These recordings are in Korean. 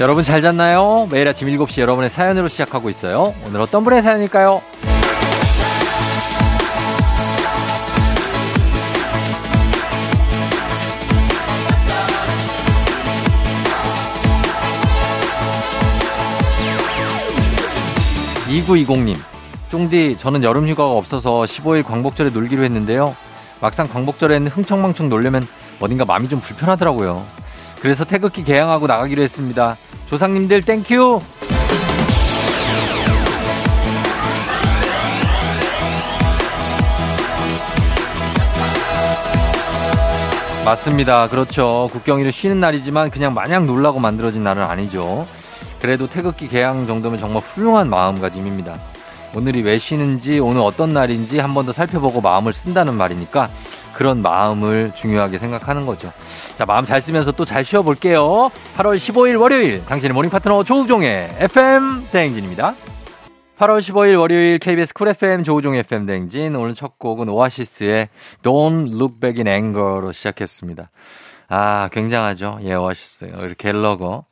여러분 잘 잤나요? 매일 아침 7시 여러분의 사연으로 시작하고 있어요. 오늘 어떤 분의 사연일까요? 2920님, 쫑디, 저는 여름 휴가가 없어서 15일 광복절에 놀기로 했는데요. 막상 광복절에는 흥청망청 놀려면 어딘가 마음이 좀 불편하더라고요. 그래서 태극기 게양하고 나가기로 했습니다. 조상님들 thank you! 맞습니다. 그렇죠. 국경일은 쉬는 날이지만 그냥 마냥 놀라고 만들어진 날은 아니죠. 그래도 태극기 게양 정도면 정말 훌륭한 마음가짐입니다. 오늘이 왜 쉬는지 오늘 어떤 날인지 한 번 더 살펴보고 마음을 쓴다는 말이니까 그런 마음을 중요하게 생각하는 거죠. 자, 마음 잘 쓰면서 또 잘 쉬어볼게요. 8월 15일 월요일, 당신의 morning 파트너 조우종의 FM 대행진입니다. 8월 15일 월요일 KBS 쿨 FM 조우종의 FM 대행진. 오늘 첫 곡은 오아시스의 Don't Look Back in Anger로 시작했습니다. 아, 굉장하죠. 예, 오아시스. 갤러거.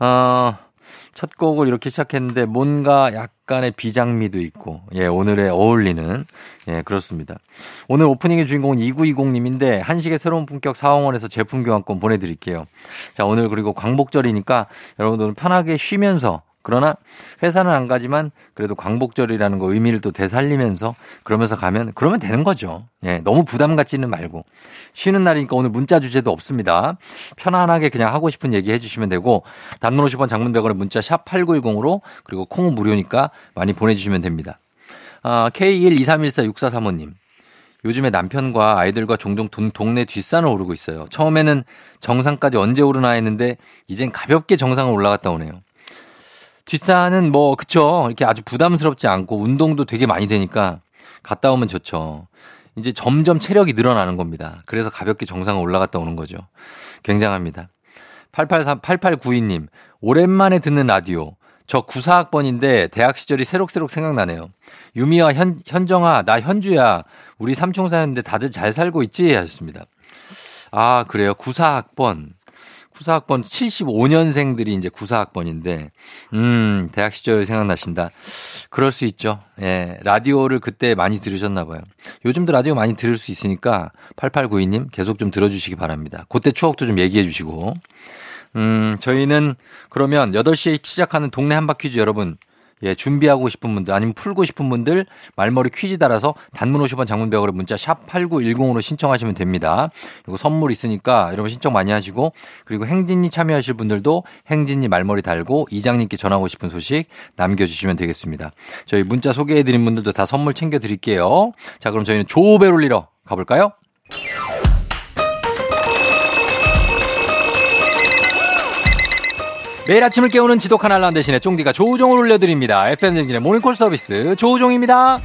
어, 첫 곡을 이렇게 시작했는데 뭔가 약간의 비장미도 있고, 예, 오늘에 어울리는, 예, 그렇습니다. 오늘 오프닝의 주인공은 2920님인데, 한식의 새로운 품격 사원에서 제품 교환권 보내드릴게요. 자, 오늘 그리고 광복절이니까 여러분들은 편하게 쉬면서 그러나 회사는 안 가지만 그래도 광복절이라는 거 의미를 또 되살리면서 그러면서 가면 그러면 되는 거죠. 예, 너무 부담 갖지는 말고 쉬는 날이니까 오늘 문자 주제도 없습니다. 편안하게 그냥 하고 싶은 얘기 해주시면 되고 단문 50원 장문 100원에 문자 샵 8910으로 그리고 콩은 무료니까 많이 보내주시면 됩니다. 아, K123146435님. 요즘에 남편과 아이들과 종종 동, 동네 뒷산을 오르고 있어요. 처음에는 정상까지 언제 오르나 했는데 이젠 가볍게 정상을 올라갔다 오네요. 뒷산은 뭐 그쵸 이렇게 아주 부담스럽지 않고 운동도 되게 많이 되니까 갔다 오면 좋죠. 이제 점점 체력이 늘어나는 겁니다. 그래서 가볍게 정상을 올라갔다 오는 거죠. 굉장합니다. 883 8892님 오랜만에 듣는 라디오. 저 94학번인데 대학 시절이 새록새록 생각나네요. 유미와 현, 현정아, 나 현주야. 우리 삼총 사였는데 다들 잘 살고 있지? 하셨습니다. 아, 그래요. 94학번. 94학번 75년생들이 이제 94학번인데, 음, 대학 시절 생각나신다. 그럴 수 있죠. 예, 라디오를 그때 많이 들으셨나 봐요. 요즘도 라디오 많이 들을 수 있으니까 8892님 계속 좀 들어주시기 바랍니다. 그때 추억도 좀 얘기해 주시고. 음, 저희는 그러면 8시에 시작하는 동네 한바퀴즈 여러분 예, 준비하고 싶은 분들 아니면 풀고 싶은 분들 말머리 퀴즈 달아서 단문 50원 장문 100원에 문자 샵 8910으로 신청하시면 됩니다. 이거 선물 있으니까 여러분 신청 많이 하시고 그리고 행진이 참여하실 분들도 행진이 말머리 달고 이장님께 전하고 싶은 소식 남겨주시면 되겠습니다. 저희 문자 소개해드린 분들도 다 선물 챙겨드릴게요. 자 그럼 저희는 조배를 올리러 가볼까요? 매일 아침을 깨우는 지독한 알람 대신에 쫑디가 조우종을 올려드립니다. FM등진의 모닝콜 서비스 조우종입니다.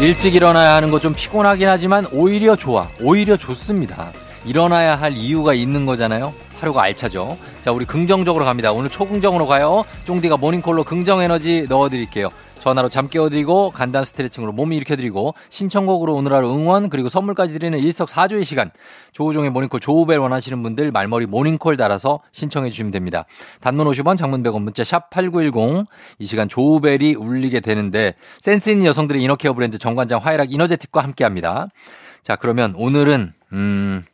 일찍 일어나야 하는 거 좀 피곤하긴 하지만 오히려 좋아. 오히려 좋습니다. 일어나야 할 이유가 있는 거잖아요. 하루가 알차죠. 자, 우리 긍정적으로 갑니다. 오늘 초긍정으로 가요. 쫑디가 모닝콜로 긍정 에너지 넣어드릴게요. 전화로 잠 깨워드리고 간단 스트레칭으로 몸 일으켜드리고 신청곡으로 오늘 하루 응원 그리고 선물까지 드리는 일석사조의 시간 조우종의 모닝콜 조우벨 원하시는 분들 말머리 모닝콜 달아서 신청해 주시면 됩니다. 단문 50원 장문 100원 문자 샵 8910 이 시간 조우벨이 울리게 되는데 센스 있는 여성들의 inner care 브랜드 정관장 화이락 이너제틱과 함께합니다. 자 그러면 오늘은 음,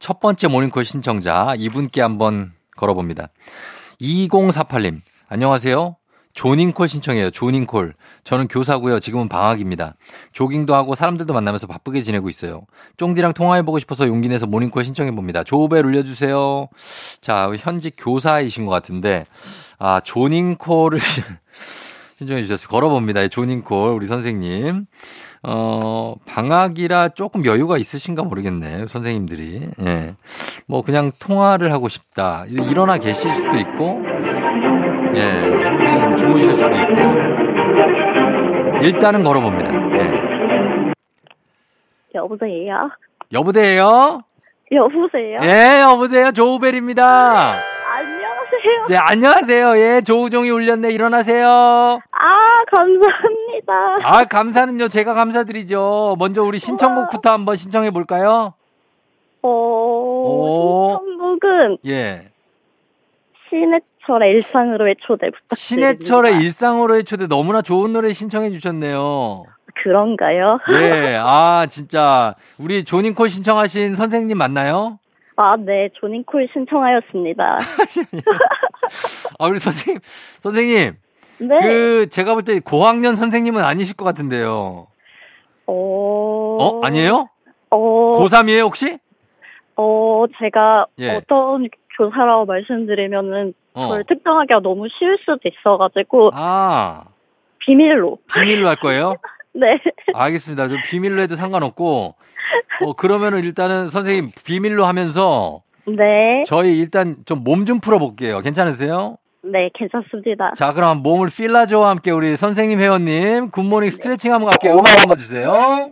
첫 번째 모닝콜 신청자 이분께 한번 걸어봅니다. 2048님 안녕하세요. 조닝콜 신청해요. 조닝콜. 저는 교사고요. 지금은 방학입니다. 조깅도 하고 사람들도 만나면서 바쁘게 지내고 있어요. 쫑디랑 통화해보고 싶어서 용기 내서 모닝콜 신청해봅니다. 조벨 울려주세요. 자, 현직 교사이신 것 같은데, 아, 조닝콜을 신청해 주셨어요. 걸어봅니다. 조닝콜, 우리 선생님. 어, 방학이라 조금 여유가 있으신가 모르겠네, 선생님들이. 예. 뭐, 그냥 통화를 하고 싶다. 일어나 계실 수도 있고, 예, 주무실 수도 있고. 일단은 걸어봅니다. 예. 여보세요? 여보세요? 여보세요? 예, 여보세요? 조우벨입니다. 안녕하세요. 네, 안녕하세요. 예, 조우종이 울렸네. 일어나세요. 아, 감사합니다. 아, 감사는요. 제가 감사드리죠. 먼저 우리 신청곡부터 한번 신청해 볼까요? 어, 오. 신청곡은 예. 신 해철의 일상으로의 초대 부탁드립니다. 신해철의 일상으로의 초대 너무나 좋은 노래 신청해 주셨네요. 그런가요? 예. 아, 진짜 우리 조닝콜 신청하신 선생님 맞나요? 아, 네. 조닝콜 신청하였습니다. 아, 우리 선생님, 선생님. 네. 그 제가 볼 때 고학년 선생님은 아니실 것 같은데요. 어, 어, 아니에요? 어, 고3이에요, 혹시? 어, 제가 예. 어떤 교사라고 말씀드리면은 어. 저를 특정하기가 너무 쉬울 수도 있어가지고 아, 비밀로. 비밀로 할 거예요? 네. 알겠습니다. 좀 비밀로 해도 상관없고, 어, 그러면은 일단은 선생님 비밀로 하면서 네. 저희 일단 좀 몸 좀 풀어볼게요. 괜찮으세요? 네, 괜찮습니다. 자, 그럼 몸을 필라조와 함께 우리 선생님 회원님 굿모닝 스트레칭 한번 갈게요. 음악 한번 주세요.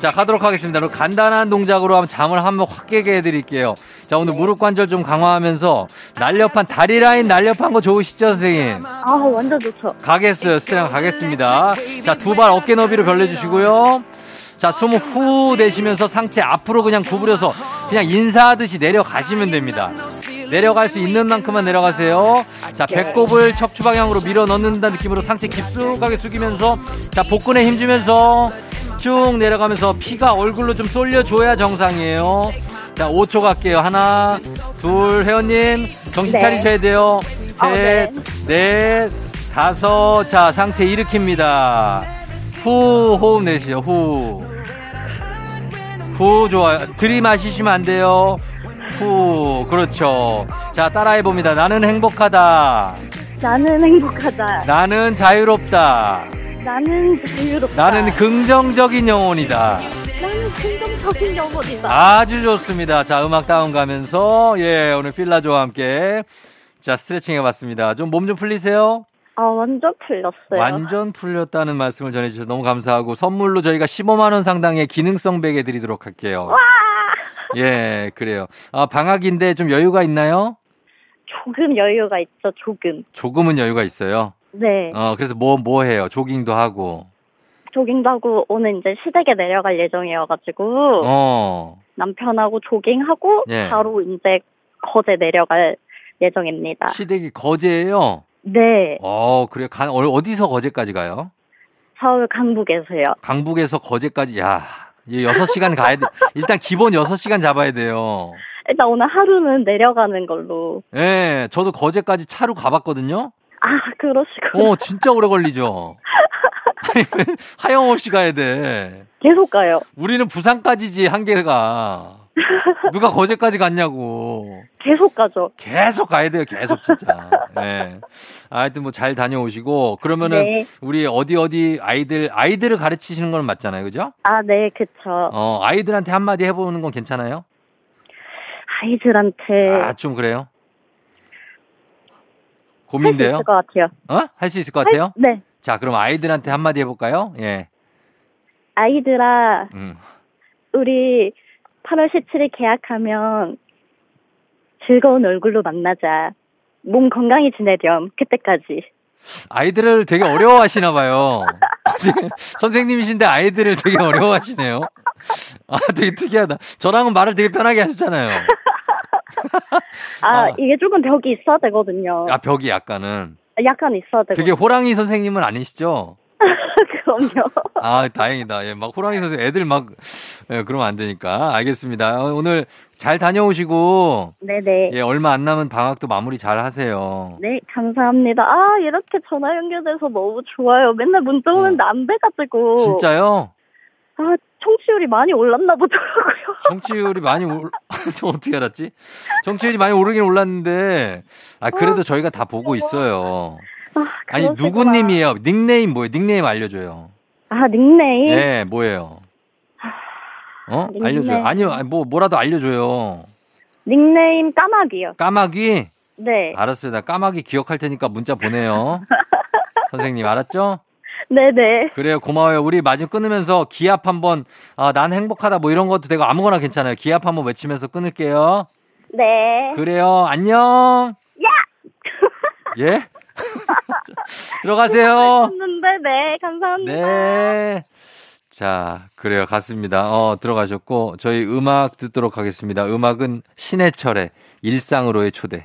자, 가도록 하겠습니다. 그럼 간단한 동작으로 한번 잠을 한번 확 깨게 해드릴게요. 자, 오늘 무릎 관절 좀 강화하면서 날렵한 다리 라인 날렵한 거 좋으시죠, 선생님? 아, 완전 좋죠. 가겠어요. 스트레칭 가겠습니다. 자, 두 발 어깨 너비로 벌려주시고요. 자, 숨 후 내쉬면서 상체 앞으로 그냥 구부려서 그냥 인사하듯이 내려가시면 됩니다. 내려갈 수 있는 만큼만 내려가세요. 자, 배꼽을 척추 방향으로 밀어 넣는다는 느낌으로 상체 깊숙하게 숙이면서 자, 복근에 힘 주면서 쭉 내려가면서 피가 얼굴로 좀 쏠려줘야 정상이에요. 자, 5초 갈게요. 하나, 둘, 회원님, 정신 네. 차리셔야 돼요. 셋, 어, 네. 넷, 다섯. 자, 상체 일으킵니다. 후, 호흡 내쉬요. 후. 후, 좋아요. 들이마시시면 안 돼요. 후, 그렇죠. 자, 따라해봅니다. 나는 행복하다. 나는 행복하다. 나는 자유롭다. 나는 자유롭다. 나는 긍정적인 영혼이다. 나는 긍정적인 영혼이다. 아주 좋습니다. 자, 음악 다운 가면서, 예, 오늘 필라조와 함께, 자, 스트레칭 해봤습니다. 좀 몸좀 풀리세요? 아, 완전 풀렸어요. 완전 풀렸다는 말씀을 전해주셔서 너무 감사하고, 선물로 저희가 15만원 상당의 기능성 베개 드리도록 할게요. 예, 그래요. 아, 방학인데 좀 여유가 있나요? 조금 여유가 있죠, 조금. 조금은 여유가 있어요. 네. 어, 그래서 뭐, 뭐 해요? 조깅도 하고. 조깅도 하고 오늘 이제 시댁에 내려갈 예정이어가지고 어, 남편하고 조깅하고 예. 바로 이제 거제 내려갈 예정입니다. 시댁이 거제예요 네. 어, 그래요. 가, 어, 어디서 거제까지 가요? 서울 강북에서요. 강북에서 거제까지, 야, 이 6시간 가야 돼. 일단 기본 6시간 잡아야 돼요. 일단 오늘 하루는 내려가는 걸로. 예, 저도 거제까지 차로 가봤거든요? 아, 그러시구나. 어, 진짜 오래 걸리죠? 왜 하염없이 가야 돼. 계속 가요. 우리는 부산까지지, 한계가. 누가 거제까지 갔냐고. 계속 가죠. 계속 가야 돼요, 계속 진짜. 예. 하여튼 뭐 잘 다녀오시고, 그러면은 네. 우리 어디 어디 아이들, 아이들을 가르치시는 건 맞잖아요, 그죠? 아, 네, 그쵸. 어, 아이들한테 한마디 해보는 건 괜찮아요? 아이들한테 아, 좀 그래요? 할수 고민돼요? 있을 것 같아요. 어? 할 수 있을 것 같아요? 네. 자, 그럼 아이들한테 한마디 해볼까요? 예. 아이들아, 음. 우리 8월 17일 계약하면 즐거운 얼굴로 만나자. 몸 건강히 지내렴. 그때까지. 아이들을 되게 어려워하시나 봐요. 선생님이신데 아이들을 되게 어려워하시네요. 아, 되게 특이하다. 저랑은 말을 되게 편하게 하셨잖아요. 아, 아. 이게 조금 벽이 있어야 되거든요. 아, 벽이 약간은. 약간 있어야 되거든요. 되게 호랑이 선생님은 아니시죠? 그럼요. 아, 다행이다. 예, 막 호랑이 선생 애들 막, 예, 그러면 안 되니까. 알겠습니다. 어, 오늘 잘 다녀오시고, 네네. 예, 얼마 안 남은 방학도 마무리 잘 하세요. 네, 감사합니다. 아, 이렇게 전화 연결돼서 너무 좋아요. 맨날 문자 오는데 안 돼가지고. 어. 진짜요? 아, 청취율이 많이 올랐나 보더라고요. 청취율이 많이 올, 저 어떻게 알았지? 청취율이 많이 오르긴 올랐는데, 아, 그래도 저희가 다 보고 있어요. 아, 그러시구나. 누구님이에요? 닉네임 뭐예요? 닉네임 알려줘요. 아, 닉네임? 예, 뭐예요? 어? 닉네임. 알려줘요. 아니요, 아니, 뭐, 뭐라도 알려줘요. 닉네임 까마귀요. 까마귀? 네. 알았어요. 나 까마귀 기억할 테니까 문자 보내요. 선생님, 알았죠? 네네. 그래요. 고마워요. 우리 마지막 끊으면서 기합 한번, 아, 난 행복하다 뭐 이런 것도 되고 아무거나 괜찮아요. 기합 한번 외치면서 끊을게요. 네. 그래요. 안녕. 야! 예? 들어가세요. 했는데 네 감사합니다. 네. 자, 그래요. 갔습니다. 어, 들어가셨고, 저희 음악 듣도록 하겠습니다. 음악은 신해철의 일상으로의 초대.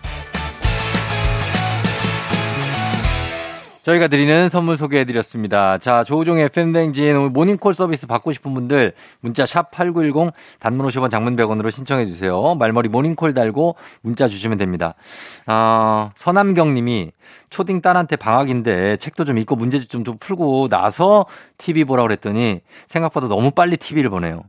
저희가 드리는 선물 소개해드렸습니다. 자, 조우종의 오늘 모닝콜 서비스 받고 싶은 분들 문자 샵 8910 단문 50원 장문 100원으로 신청해주세요. 말머리 모닝콜 달고 문자 주시면 됩니다. 어, 서남경 님이 초딩 딸한테 방학인데 책도 좀 읽고 문제집 좀, 좀 풀고 나서 TV 보라고 그랬더니 생각보다 너무 빨리 TV를 보내요.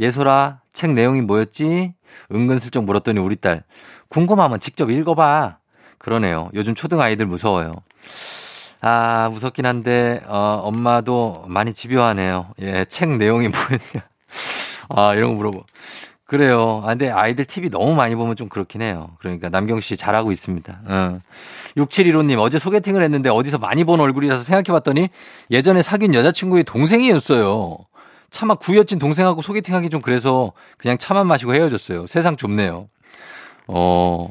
예솔아, 책 내용이 뭐였지? 은근슬쩍 물었더니 우리 딸 궁금하면 직접 읽어봐. 그러네요. 요즘 초등 아이들 무서워요. 아, 무섭긴 한데, 어, 엄마도 많이 집요하네요. 예, 책 내용이 뭐였냐. 아, 이런 거 물어보. 그래요. 아, 근데 아이들 TV 너무 많이 보면 좀 그렇긴 해요. 그러니까 남경 씨 잘하고 있습니다. 어. 6715님, 어제 소개팅을 했는데 어디서 많이 본 얼굴이라서 생각해 봤더니 예전에 사귄 여자친구의 동생이었어요. 차마 구여친 동생하고 소개팅 하기 좀 그래서 그냥 차만 마시고 헤어졌어요. 세상 좁네요. 어,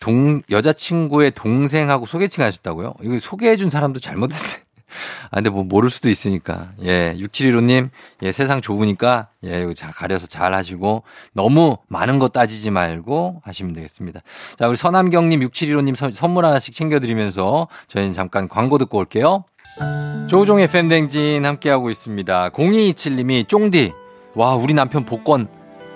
동, 여자친구의 동생하고 소개팅 하셨다고요? 이거 소개해준 사람도 잘못했어요. 아, 근데 뭐 모를 수도 있으니까. 예, 6715님, 예, 세상 좁으니까, 예, 이거 잘 가려서 잘 하시고, 너무 많은 거 따지지 말고 하시면 되겠습니다. 자, 우리 서남경님, 6715님 선물 하나씩 챙겨드리면서 저희는 잠깐 광고 듣고 올게요. 조종의 팬댕진 함께하고 있습니다. 0227님이 쫑디, 와, 우리 남편 복권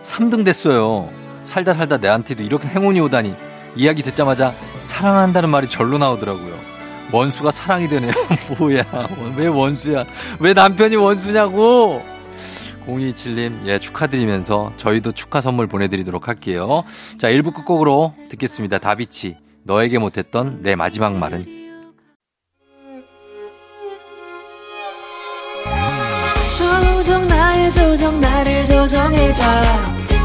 3등 됐어요. 살다 살다 내한테도 이렇게 행운이 오다니. 이야기 듣자마자 사랑한다는 말이 절로 나오더라고요. 원수가 사랑이 되네요. 뭐야. 왜 원수야. 왜 남편이 원수냐고. 0227님, 예, 축하드리면서 저희도 축하 선물 보내드리도록 할게요. 자, 1부 끝곡으로 듣겠습니다. 다비치, 너에게 못했던 내 마지막 말은. 조정 나의 조정 나를 조정해줘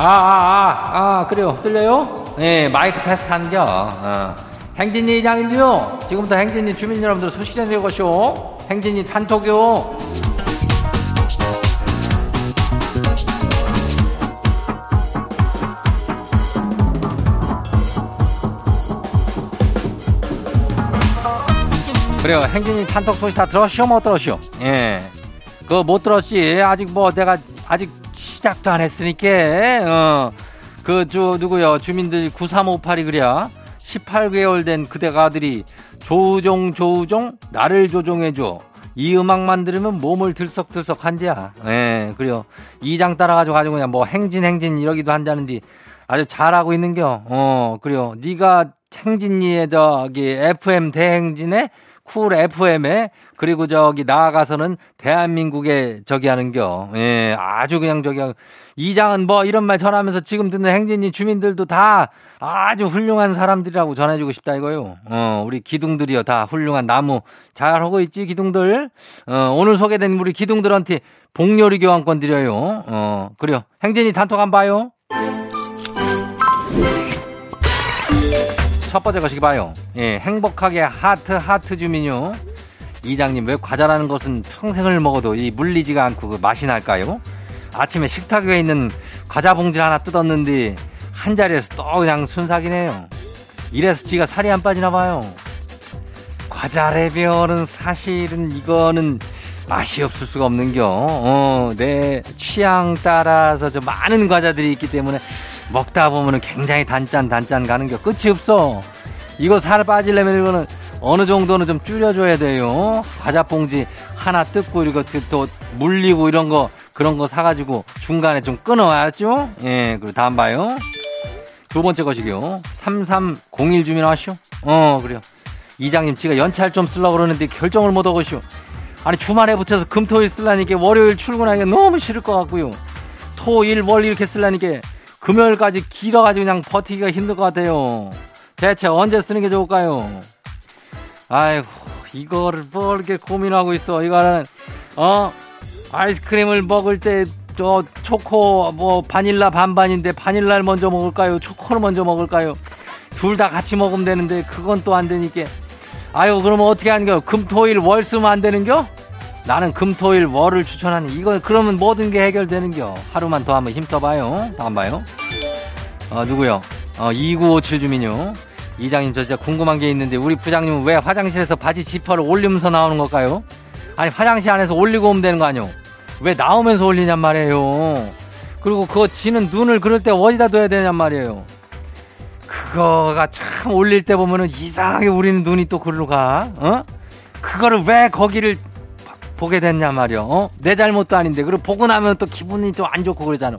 아, 아, 아, 아, 그래요. 들려요? 네, 마이크 테스트 한겨. 어. 행진이 이장인데요. 지금부터 행진이 주민 여러분들 소식 전해드릴 것이오. 행진이 단톡요. 그래요. 행진이 단톡 소식 다 들었시오? 못 들었시오? 예. 그거 못 들었지. 아직 뭐 내가 아직 시작도 안 했으니까, 어. 그, 저, 누구요? 주민들 9358이 그래야 18개월 된 그대가 아들이 조우종, 조우종, 나를 조종해줘. 이 음악만 들으면 몸을 들썩들썩 한디야. 예, 그래요. 이장 따라가지고 가지고 그냥 뭐 행진, 행진 이러기도 한다는데 아주 잘하고 있는겨. 어, 그래요. 네가 행진이의 저기 FM 대행진에 쿨 FM에 그리고 저기 나아가서는 대한민국에 저기 하는겨. 예, 아주 그냥 저기 이장은 뭐 이런 말 전하면서 지금 듣는 행진이 주민들도 다 아주 훌륭한 사람들이라고 전해주고 싶다 이거요. 어, 우리 기둥들이요. 다 훌륭한 나무 잘하고 있지 기둥들. 어, 오늘 소개된 우리 기둥들한테 복요리 교환권 드려요. 어, 그래요. 행진이 단톡 안 봐요? 첫 번째 것이 봐요. 예, 행복하게 하트 하트 주민요. 이장님 왜 과자라는 것은 평생을 먹어도 이 물리지가 않고 그 맛이 날까요? 아침에 식탁 위에 있는 과자 봉지 하나 뜯었는데 한 자리에서 또 그냥 순삭이네요. 이래서 지가 살이 안 빠지나 봐요. 과자 레벨은 사실은 이거는 맛이 없을 수가 없는겨. 어, 내 취향 따라서 저 많은 과자들이 있기 때문에 먹다 보면은 굉장히 단짠 단짠 가는겨. 끝이 없어. 이거 살 빠지려면 이거는 어느 정도는 좀 줄여줘야 돼요. 과자 봉지 하나 뜯고 이거 또 물리고 이런 거 그런 거 사가지고 중간에 좀 끊어 알았죠? 예, 그리고 다음 봐요. 두 번째 것이요. 3301 주민 아시오? 어, 그래요. 이장님, 지가 연차를 좀 쓰려고 그러는데 결정을 못 하고 시오. 아니, 주말에 붙여서 금, 토, 일 쓰려니까 월요일 출근하기가 너무 싫을 것 같고요. 토, 일, 월 이렇게 쓰려니까 금요일까지 길어가지고 그냥 버티기가 힘들 것 같아요. 대체 언제 쓰는 게 좋을까요? 아이고, 이거를 뭐 이렇게 고민하고 있어. 이거는, 어? 아이스크림을 먹을 때, 저, 초코, 뭐, 바닐라 반반인데, 바닐라를 먼저 먹을까요? 초코를 먼저 먹을까요? 둘 다 같이 먹으면 되는데, 그건 또 안 되니까. 아유, 그러면 어떻게 하는겨? 금, 토, 일, 월 쓰면 안 되는겨? 나는 금, 토, 일, 월을 추천하니. 이거, 그러면 모든 게 해결되는겨. 하루만 더 한번 힘써봐요. 다음 봐요. 어, 누구요? 어, 2957 주민요. 이장님, 저 진짜 궁금한 게 있는데, 우리 부장님은 왜 화장실에서 바지 지퍼를 올리면서 나오는 걸까요? 아니, 화장실 안에서 올리고 오면 되는 거 아니요? 왜 나오면서 올리냔 말이에요. 그리고 그거 지는 눈을 그럴 때 어디다 둬야 되냔 말이에요. 그거가 참 올릴 때 보면은 이상하게 우리는 눈이 또 그리로 가, 어? 그거를 왜 거기를 보게 됐냐 말이요, 어? 내 잘못도 아닌데. 그리고 보고 나면 또 기분이 좀안 좋고 그러잖아.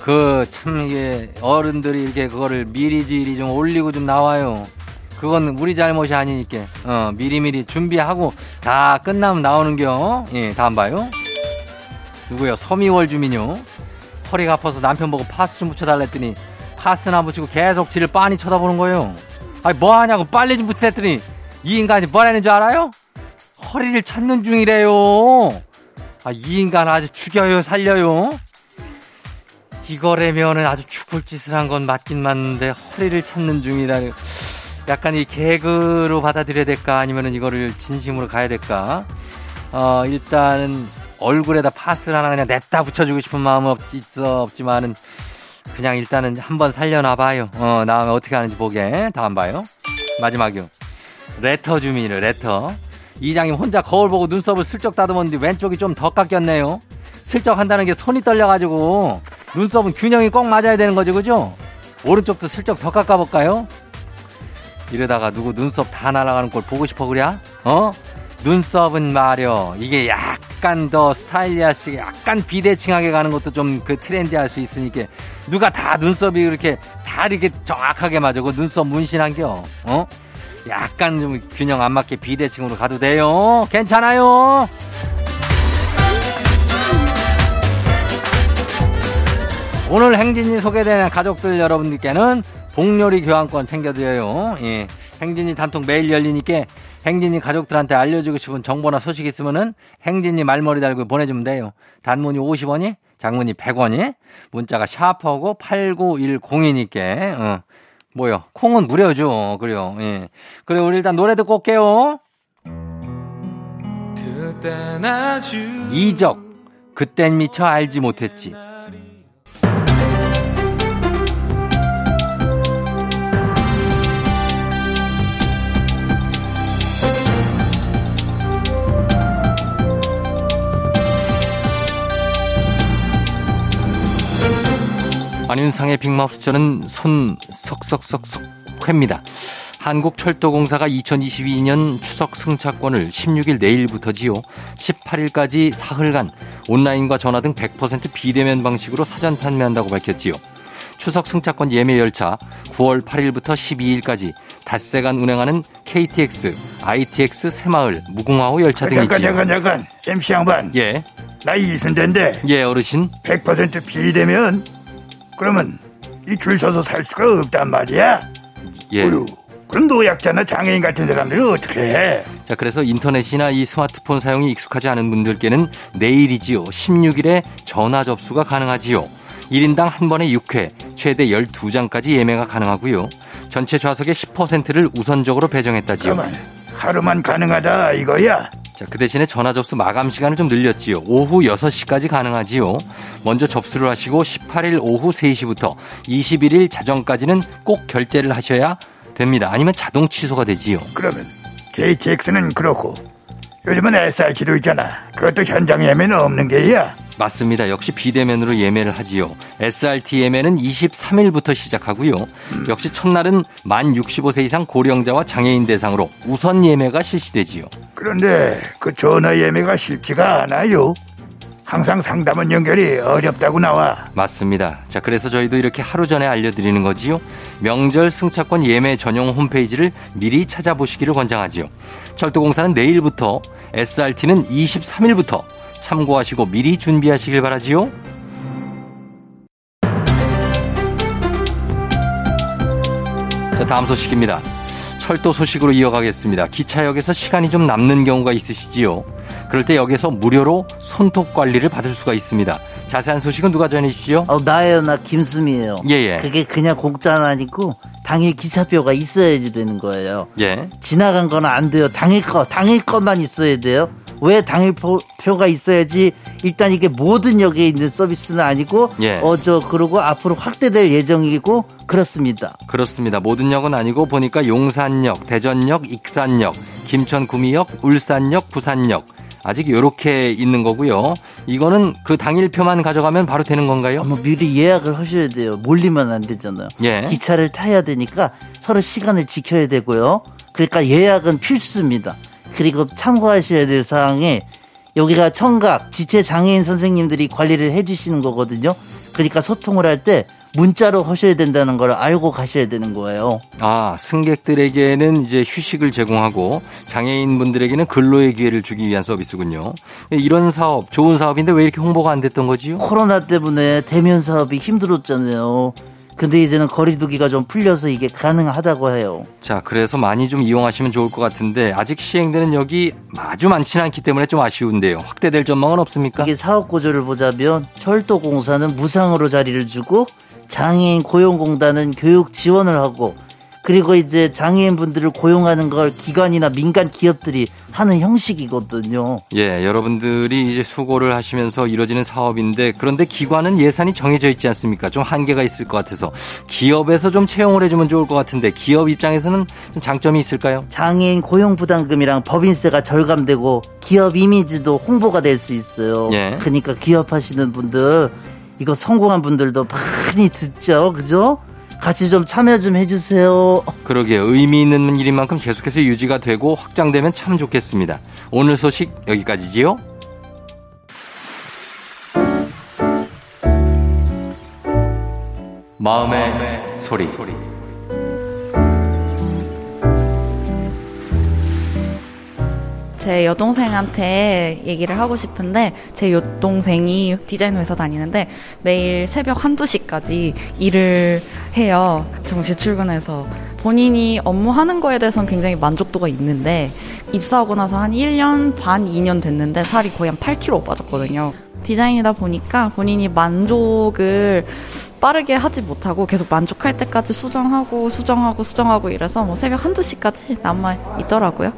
그, 참, 이게, 어른들이 이렇게 그거를 미리지리 좀 올리고 좀 나와요. 그건 우리 잘못이 아니니까, 어, 미리미리 준비하고 다 끝나면 나오는겨. 예, 다음 봐요. 누구요? 서미월 주민요. 허리가 아파서 남편 보고 파스 좀 붙여달라 했더니 파스나 붙이고 계속 지를 빤히 쳐다보는 거예요. 아니 뭐 하냐고 빨리 좀 붙여 했더니 이 인간이 뭐라는 줄 알아요? 허리를 찾는 중이래요. 아, 이 인간 아주 죽여요, 살려요. 이거라면은 아주 죽을 짓을 한 건 맞긴 맞는데 허리를 찾는 중이라 약간 이 개그로 받아들여야 될까 아니면은 이거를 진심으로 가야 될까? 어, 일단은 얼굴에다 파스를 하나 그냥 냈다 붙여주고 싶은 마음은 없, 있어 없지만은 그냥 일단은 한번 살려놔봐요. 어, 나오면 어떻게 하는지 보게. 다음 봐요. 마지막이요. 레터 주민을 레터. 이장님 혼자 거울 보고 눈썹을 슬쩍 다듬었는데 왼쪽이 좀 더 깎였네요. 슬쩍 한다는 게 손이 떨려가지고 눈썹은 균형이 꼭 맞아야 되는 거죠, 그죠? 오른쪽도 슬쩍 더 깎아볼까요? 이러다가 누구 눈썹 다 날아가는 걸 보고 싶어 그래? 어? 눈썹은 말여 이게 약간 더 스타일리하시게 약간 비대칭하게 가는 것도 좀 그 트렌디할 수 있으니까 누가 다 눈썹이 그렇게 다 이렇게 정확하게 맞아 그 눈썹 문신한겨 어? 약간 좀 균형 안 맞게 비대칭으로 가도 돼요 괜찮아요 오늘 행진이 소개되는 가족들 여러분들께는 복요리 교환권 챙겨드려요 예. 행진이 단톡 매일 열리니까 행진이 가족들한테 알려주고 싶은 정보나 소식 있으면은 행진이 말머리 달고 보내주면 돼요. 단문이 50원이, 장문이 100원이, 문자가 샤프하고 89102니까, 어. 뭐요? 콩은 무료죠. 그래요. 예. 그래, 우리 일단 노래 듣고 올게요. 이적. 그땐 미처 알지 못했지. 안윤상의 빅마우스 저는 손 석석석석 회입니다. 한국철도공사가 2022년 추석 승차권을 16일 내일부터지요. 18일까지 사흘간 온라인과 전화 등 100% 비대면 방식으로 사전 판매한다고 밝혔지요. 추석 승차권 예매 열차 9월 8일부터 12일까지 닷새간 운행하는 KTX, ITX 새마을, 무궁화호 열차 등이지요. 잠깐 잠깐 잠깐 MC 양반 예, 나 이순대인데 예 어르신. 100% 비대면 그러면 이 줄 서서 살 수가 없단 말이야 예. 어휴, 그럼 노약자나 장애인 같은 사람들은 어떻게 해 자, 그래서 인터넷이나 이 스마트폰 사용이 익숙하지 않은 분들께는 내일이지요. 16일에 전화 접수가 가능하지요. 1인당 한 번에 6회, 최대 12장까지 예매가 가능하고요. 전체 좌석의 10%를 우선적으로 배정했다지요. 그러면 하루만 가능하다 이거야 자, 그 대신에 전화 접수 마감 시간을 좀 늘렸지요. 오후 6시까지 가능하지요. 먼저 접수를 하시고 18일 오후 3시부터 21일 자정까지는 꼭 결제를 하셔야 됩니다. 아니면 자동 취소가 되지요. 그러면 KTX는 그렇고 요즘은 SRT도 있잖아 그것도 현장 예매는 없는 게야 맞습니다. 역시 비대면으로 예매를 하지요. SRT 예매는 23일부터 시작하고요. 역시 첫날은 만 65세 이상 고령자와 장애인 대상으로 우선 예매가 실시되지요. 그런데 그 전화 예매가 쉽지가 않아요 항상 상담원 연결이 어렵다고 나와 맞습니다. 자, 그래서 저희도 이렇게 하루 전에 알려드리는 거지요. 명절 승차권 예매 전용 홈페이지를 미리 찾아보시기를 권장하지요. 철도공사는 내일부터, SRT는 23일부터 참고하시고 미리 준비하시길 바라지요. 자, 다음 소식입니다. 철도 소식으로 이어가겠습니다. 기차역에서 시간이 좀 남는 경우가 있으시지요. 그럴 때 역에서 무료로 손톱 관리를 받을 수가 있습니다. 자세한 소식은 누가 전해주시죠? 어, 나예요, 나 김수미예요. 예, 예. 그게 그냥 공짜는 아니고 당일 기차표가 있어야지 되는 거예요. 예. 지나간 거는 안 돼요. 당일 거, 당일 것만 있어야 돼요. 왜 당일 표, 가 있어야지? 일단 이게 모든 역에 있는 서비스는 아니고, 예. 어, 저, 그러고 앞으로 확대될 예정이고, 그렇습니다. 그렇습니다. 모든 역은 아니고 보니까 용산역, 대전역, 익산역, 김천 구미역, 울산역, 부산역. 아직 요렇게 있는 거고요. 이거는 그 당일표만 가져가면 바로 되는 건가요? 뭐 미리 예약을 하셔야 돼요. 몰리면 안 되잖아요. 예. 기차를 타야 되니까 서로 시간을 지켜야 되고요. 그러니까 예약은 필수입니다. 그리고 참고하셔야 될 사항에 여기가 청각, 지체 장애인 선생님들이 관리를 해주시는 거거든요. 그러니까 소통을 할 때 문자로 하셔야 된다는 걸 알고 가셔야 되는 거예요. 아, 승객들에게는 이제 휴식을 제공하고 장애인분들에게는 근로의 기회를 주기 위한 서비스군요. 이런 사업, 좋은 사업인데 왜 이렇게 홍보가 안 됐던 거지요? 코로나 때문에 대면 사업이 힘들었잖아요. 근데 이제는 거리두기가 좀 풀려서 이게 가능하다고 해요. 자, 그래서 많이 좀 이용하시면 좋을 것 같은데 아직 시행되는 역이 아주 많지는 않기 때문에 좀 아쉬운데요. 확대될 전망은 없습니까? 이게 사업 구조를 보자면 철도공사는 무상으로 자리를 주고 장애인 고용공단은 교육 지원을 하고 그리고 이제 장애인분들을 고용하는 걸 기관이나 민간 기업들이 하는 형식이거든요. 예, 여러분들이 이제 수고를 하시면서 이루어지는 사업인데 그런데 기관은 예산이 정해져 있지 않습니까? 좀 한계가 있을 것 같아서 기업에서 좀 채용을 해주면 좋을 것 같은데 기업 입장에서는 좀 장점이 있을까요? 장애인 고용 부담금이랑 법인세가 절감되고 기업 이미지도 홍보가 될 수 있어요. 예. 그러니까 기업 하시는 분들 이거 성공한 분들도 많이 듣죠, 그죠? 같이 좀 참여 좀 해주세요. 그러게요. 의미 있는 일인 만큼 계속해서 유지가 되고 확장되면 참 좋겠습니다. 오늘 소식 여기까지지요. 마음의, 소리. 제 여동생한테 얘기를 하고 싶은데 제 여동생이 디자인 회사 다니는데 매일 새벽 한두 시까지 일을 해요. 정시 출근해서 본인이 업무하는 거에 대해서는 굉장히 만족도가 있는데 입사하고 나서 한 1년 반, 2년 됐는데 살이 거의 한 8kg 빠졌거든요. 디자인이다 보니까 본인이 만족을 빠르게 하지 못하고 계속 만족할 때까지 수정하고 수정하고 수정하고 이래서 뭐 새벽 한두 시까지 남아 있더라고요.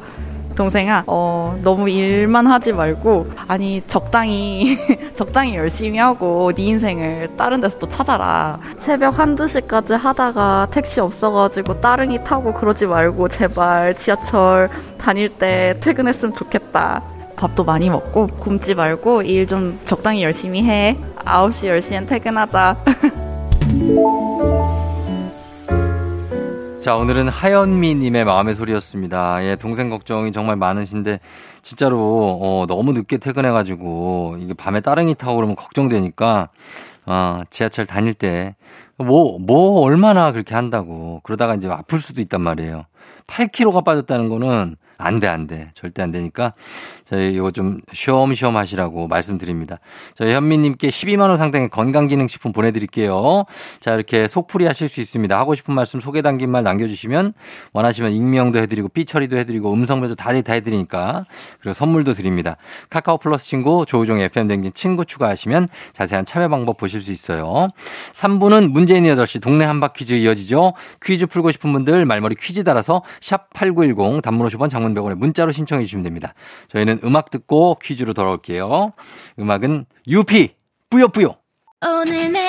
동생아, 어, 너무 일만 하지 말고, 아니, 적당히, 적당히 열심히 하고, 네 인생을 다른 데서 또 찾아라. 새벽 한두 시까지 하다가 택시 없어가지고 따릉이 타고 그러지 말고, 제발 지하철 다닐 때 퇴근했으면 좋겠다. 밥도 많이 먹고, 굶지 말고, 일 좀 적당히 열심히 해. 9시, 10시엔 퇴근하자. 자, 오늘은 하연미님의 마음의 소리였습니다. 예, 동생 걱정이 정말 많으신데, 진짜로, 어, 너무 늦게 퇴근해가지고, 이게 밤에 따릉이 타고 그러면 걱정되니까, 어, 지하철 다닐 때, 뭐, 뭐, 얼마나 그렇게 한다고. 그러다가 이제 아플 수도 있단 말이에요. 8kg가 빠졌다는 거는, 안 돼, 안 돼. 절대 안 되니까, 저희 이거 좀 쉬엄쉬엄 하시라고 말씀드립니다. 저희 현미님께 12만원 상당의 건강기능식품 보내드릴게요. 자, 이렇게 속풀이 하실 수 있습니다. 하고 싶은 말씀 소개 담긴 말 남겨주시면 원하시면 익명도 해드리고 삐처리도 해드리고 음성변조 다, 다 해드리니까 그리고 선물도 드립니다. 카카오 플러스 친구 조우종 FM 댕진 친구 추가하시면 자세한 참여 방법 보실 수 있어요. 3부는 문재인 8시 동네 한바 퀴즈 이어지죠. 퀴즈 풀고 싶은 분들 말머리 퀴즈 달아서 샵 8910 단문 50원 장문 100원에 문자로 신청해 주시면 됩니다. 저희는 음악 듣고 퀴즈로 돌아올게요. 음악은 유피 뿌요뿌요. 오늘 내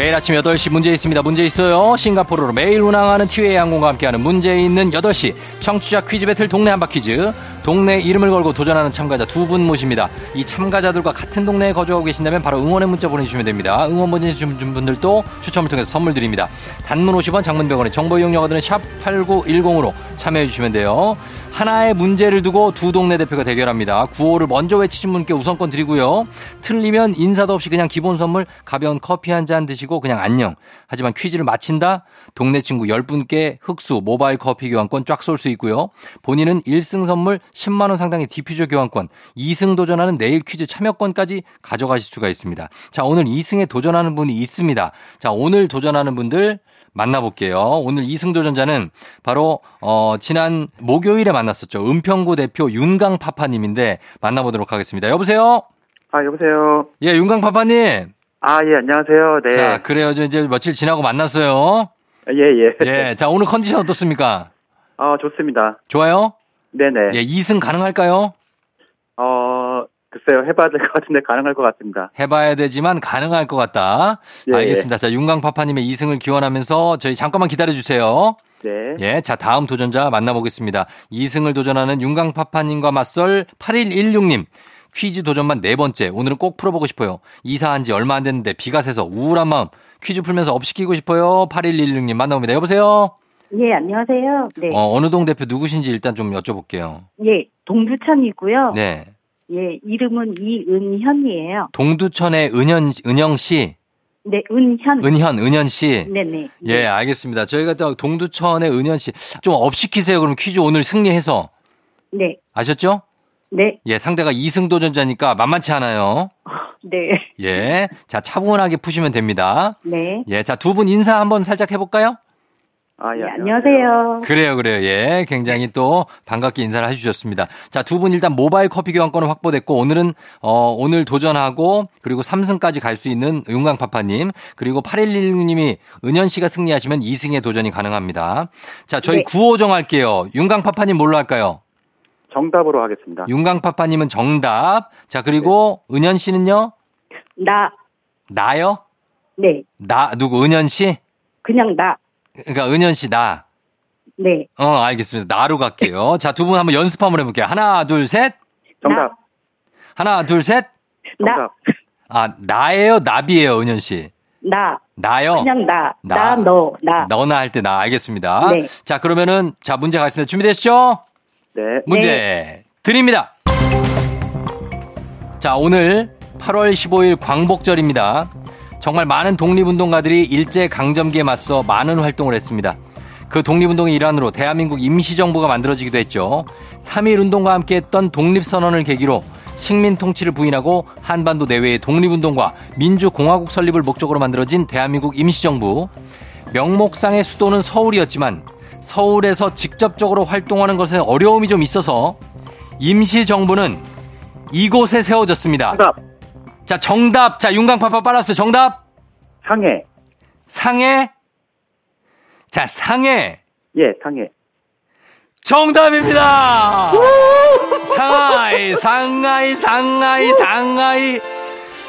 매일 아침 8시 문제 있습니다. 문제 있어요. 싱가포르로 매일 운항하는 티웨이 항공과 함께하는 문제 있는 8시 청취자 퀴즈 배틀 동네 한바 퀴즈 동네 이름을 걸고 도전하는 참가자 두 분 모십니다. 이 참가자들과 같은 동네에 거주하고 계신다면 바로 응원의 문자 보내주시면 됩니다. 응원 보내주신 분들도 추첨을 통해서 선물 드립니다. 단문 50원 장문 100원의 정보 이용료가 드는 샵 8910으로 참여해 주시면 돼요. 하나의 문제를 두고 두 동네 대표가 대결합니다. 구호를 먼저 외치신 분께 우선권 드리고요. 틀리면 인사도 없이 그냥 기본 선물 가벼운 커피 한 잔 드시고 그냥 안녕. 하지만 퀴즈를 마친다? 동네 친구 10분께 흑수 모바일 커피 교환권 쫙 쏠 수 있고요. 본인은 1승 선물 10만 원 상당의 디퓨저 교환권, 2승 도전하는 내일 퀴즈 참여권까지 가져가실 수가 있습니다. 자, 오늘 2승에 도전하는 분이 있습니다. 자, 오늘 도전하는 분들 만나볼게요. 오늘 2승 도전자는 바로 어 지난 목요일에 만났었죠. 은평구 대표 윤강 파파님인데 만나보도록 하겠습니다. 여보세요. 아, 여보세요. 예, 윤강 파파님. 아, 예, 안녕하세요. 네. 자, 그래요. 저 이제 며칠 지나고 만났어요. 예, 예. 예, 자 오늘 컨디션 어떻습니까? 어, 좋습니다. 좋아요? 네네. 예, 2승 가능할까요? 어, 글쎄요. 해봐야 될 것 같은데 가능할 것 같습니다. 해봐야 되지만 가능할 것 같다. 예, 알겠습니다. 자, 윤강 파파님의 2승을 기원하면서 저희 잠깐만 기다려주세요. 네. 예, 자, 다음 도전자 만나보겠습니다. 2승을 도전하는 윤강 파파님과 맞설 8116님. 퀴즈 도전만 네 번째. 오늘은 꼭 풀어보고 싶어요. 이사한 지 얼마 안 됐는데 비가 새서 우울한 마음. 퀴즈 풀면서 업시키고 싶어요. 8116님 만나봅니다. 여보세요? 예, 안녕하세요. 네. 어, 어느 동 대표 누구신지 일단 좀 여쭤볼게요. 예, 동두천이고요. 네. 예, 이름은 이은현이에요. 동두천의 은현, 은영 씨. 네, 은현. 은현, 은현 씨. 네네. 예, 알겠습니다. 저희가 또 동두천의 은현 씨. 좀 업시키세요. 그럼 퀴즈 오늘 승리해서. 네, 아셨죠? 네, 예, 상대가 2승 도 전자니까 만만치 않아요. 네, 예. 자, 차분하게 푸시면 됩니다. 네. 예, 자, 두 분 인사 한번 살짝 해볼까요? 아, 예, 예, 안녕하세요. 그래요, 그래요. 예. 굉장히 또 반갑게 인사를 해주셨습니다. 자, 두 분 일단 모바일 커피 교환권은 확보됐고, 오늘은, 어, 오늘 도전하고, 그리고 3승까지 갈 수 있는 윤강파파님, 그리고 8116님이 은현 씨가 승리하시면 2승의 도전이 가능합니다. 자, 저희 네. 구호 정할게요. 윤강파파님 뭘로 할까요? 정답으로 하겠습니다. 윤강파파님은 정답. 자, 그리고 은현 씨는요? 나, 나요? 네, 나, 누구, 은현 씨? 그냥 나. 그러니까 은현 씨, 나. 네, 어, 알겠습니다. 나로 갈게요. 자, 두 분 한번 연습 한번 해볼게요. 하나, 둘, 셋. 정답. 하나, 둘, 셋. 나, 정답. 아, 나예요? 나비예요, 은현 씨? 나. 나요? 그냥 나. 나. 나, 너, 나. 너나 할 때 나. 알겠습니다. 네. 자, 그러면은, 자, 문제 가겠습니다. 준비되시죠? 네. 문제 드립니다. 자, 오늘 8월 15일 광복절입니다. 정말 많은 독립운동가들이 일제 강점기에 맞서 많은 활동을 했습니다. 그 독립운동의 일환으로 대한민국 임시정부가 만들어지기도 했죠. 3.1 운동과 함께 했던 독립선언을 계기로 식민 통치를 부인하고 한반도 내외의 독립운동과 민주공화국 설립을 목적으로 만들어진 대한민국 임시정부. 명목상의 수도는 서울이었지만 서울에서 직접적으로 활동하는 것에 어려움이 좀 있어서 임시 정부는 이곳에 세워졌습니다. 정답. 자, 정답. 자, 윤강파파 빨랐어요. 정답. 상해. 상해. 자, 상해. 예, 상해. 정답입니다. 상하이, 상하이, 상하이, 상하이.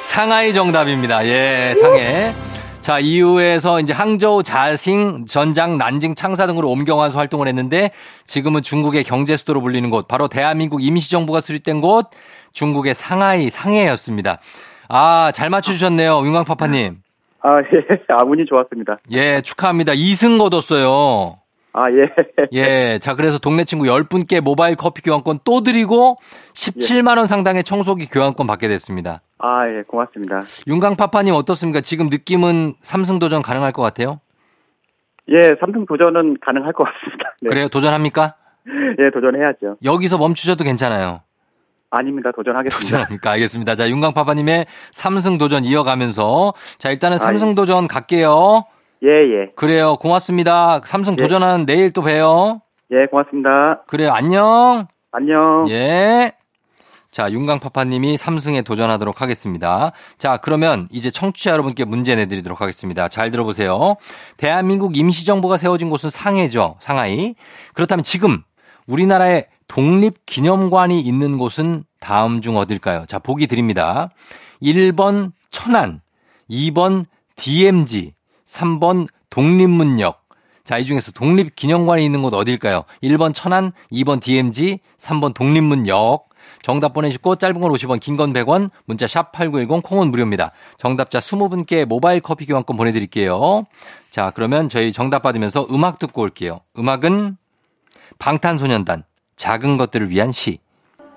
상하이 정답입니다. 예, 상해. 자, 이후에서 이제 항저우, 자싱, 전장, 난징, 창사 등으로 옮겨와서 활동을 했는데 지금은 중국의 경제 수도로 불리는 곳, 바로 대한민국 임시정부가 수립된 곳, 중국의 상하이, 상해였습니다. 아, 잘 맞춰주셨네요. 윤광파파님. 아, 예. 아, 운이 좋았습니다. 예, 축하합니다. 2승 거뒀어요. 아, 예. 예. 자, 그래서 동네 친구 10분께 모바일 커피 교환권 또 드리고 17만원 상당의 청소기 교환권 받게 됐습니다. 아, 예. 고맙습니다. 윤강파파님 어떻습니까? 지금 느낌은 삼승 도전 가능할 것 같아요? 예, 삼성 도전은 가능할 것 같습니다. 네. 그래요? 도전합니까? 예, 도전해야죠. 여기서 멈추셔도 괜찮아요. 아닙니다. 도전하겠습니다. 도전합니까? 알겠습니다. 자, 윤강파파님의 삼승 도전 이어가면서 자, 일단은 아, 삼승 예. 도전 갈게요. 예, 예. 그래요. 고맙습니다. 삼승 예. 도전하는 내일 또 봬요. 예, 고맙습니다. 그래요. 안녕. 안녕. 예. 자, 윤강파파님이 삼승에 도전하도록 하겠습니다. 자, 그러면 이제 청취자 여러분께 문제 내드리도록 하겠습니다. 잘 들어보세요. 대한민국 임시정부가 세워진 곳은 상해죠. 상하이. 그렇다면 지금 우리나라에 독립기념관이 있는 곳은 다음 중 어딜까요? 자, 보기 드립니다. 1번 천안, 2번 DMZ, 3번 독립문역. 자, 이 중에서 독립기념관이 있는 곳 어딜까요? 1번 천안, 2번 DMZ, 3번 독립문역. 정답 보내시고 짧은 건 50원, 긴 건 100원, 문자 샵 8910, 콩은 무료입니다. 정답자 20분께 모바일 커피 교환권 보내드릴게요. 자, 그러면 저희 정답 받으면서 음악 듣고 올게요. 음악은 방탄소년단, 작은 것들을 위한 시.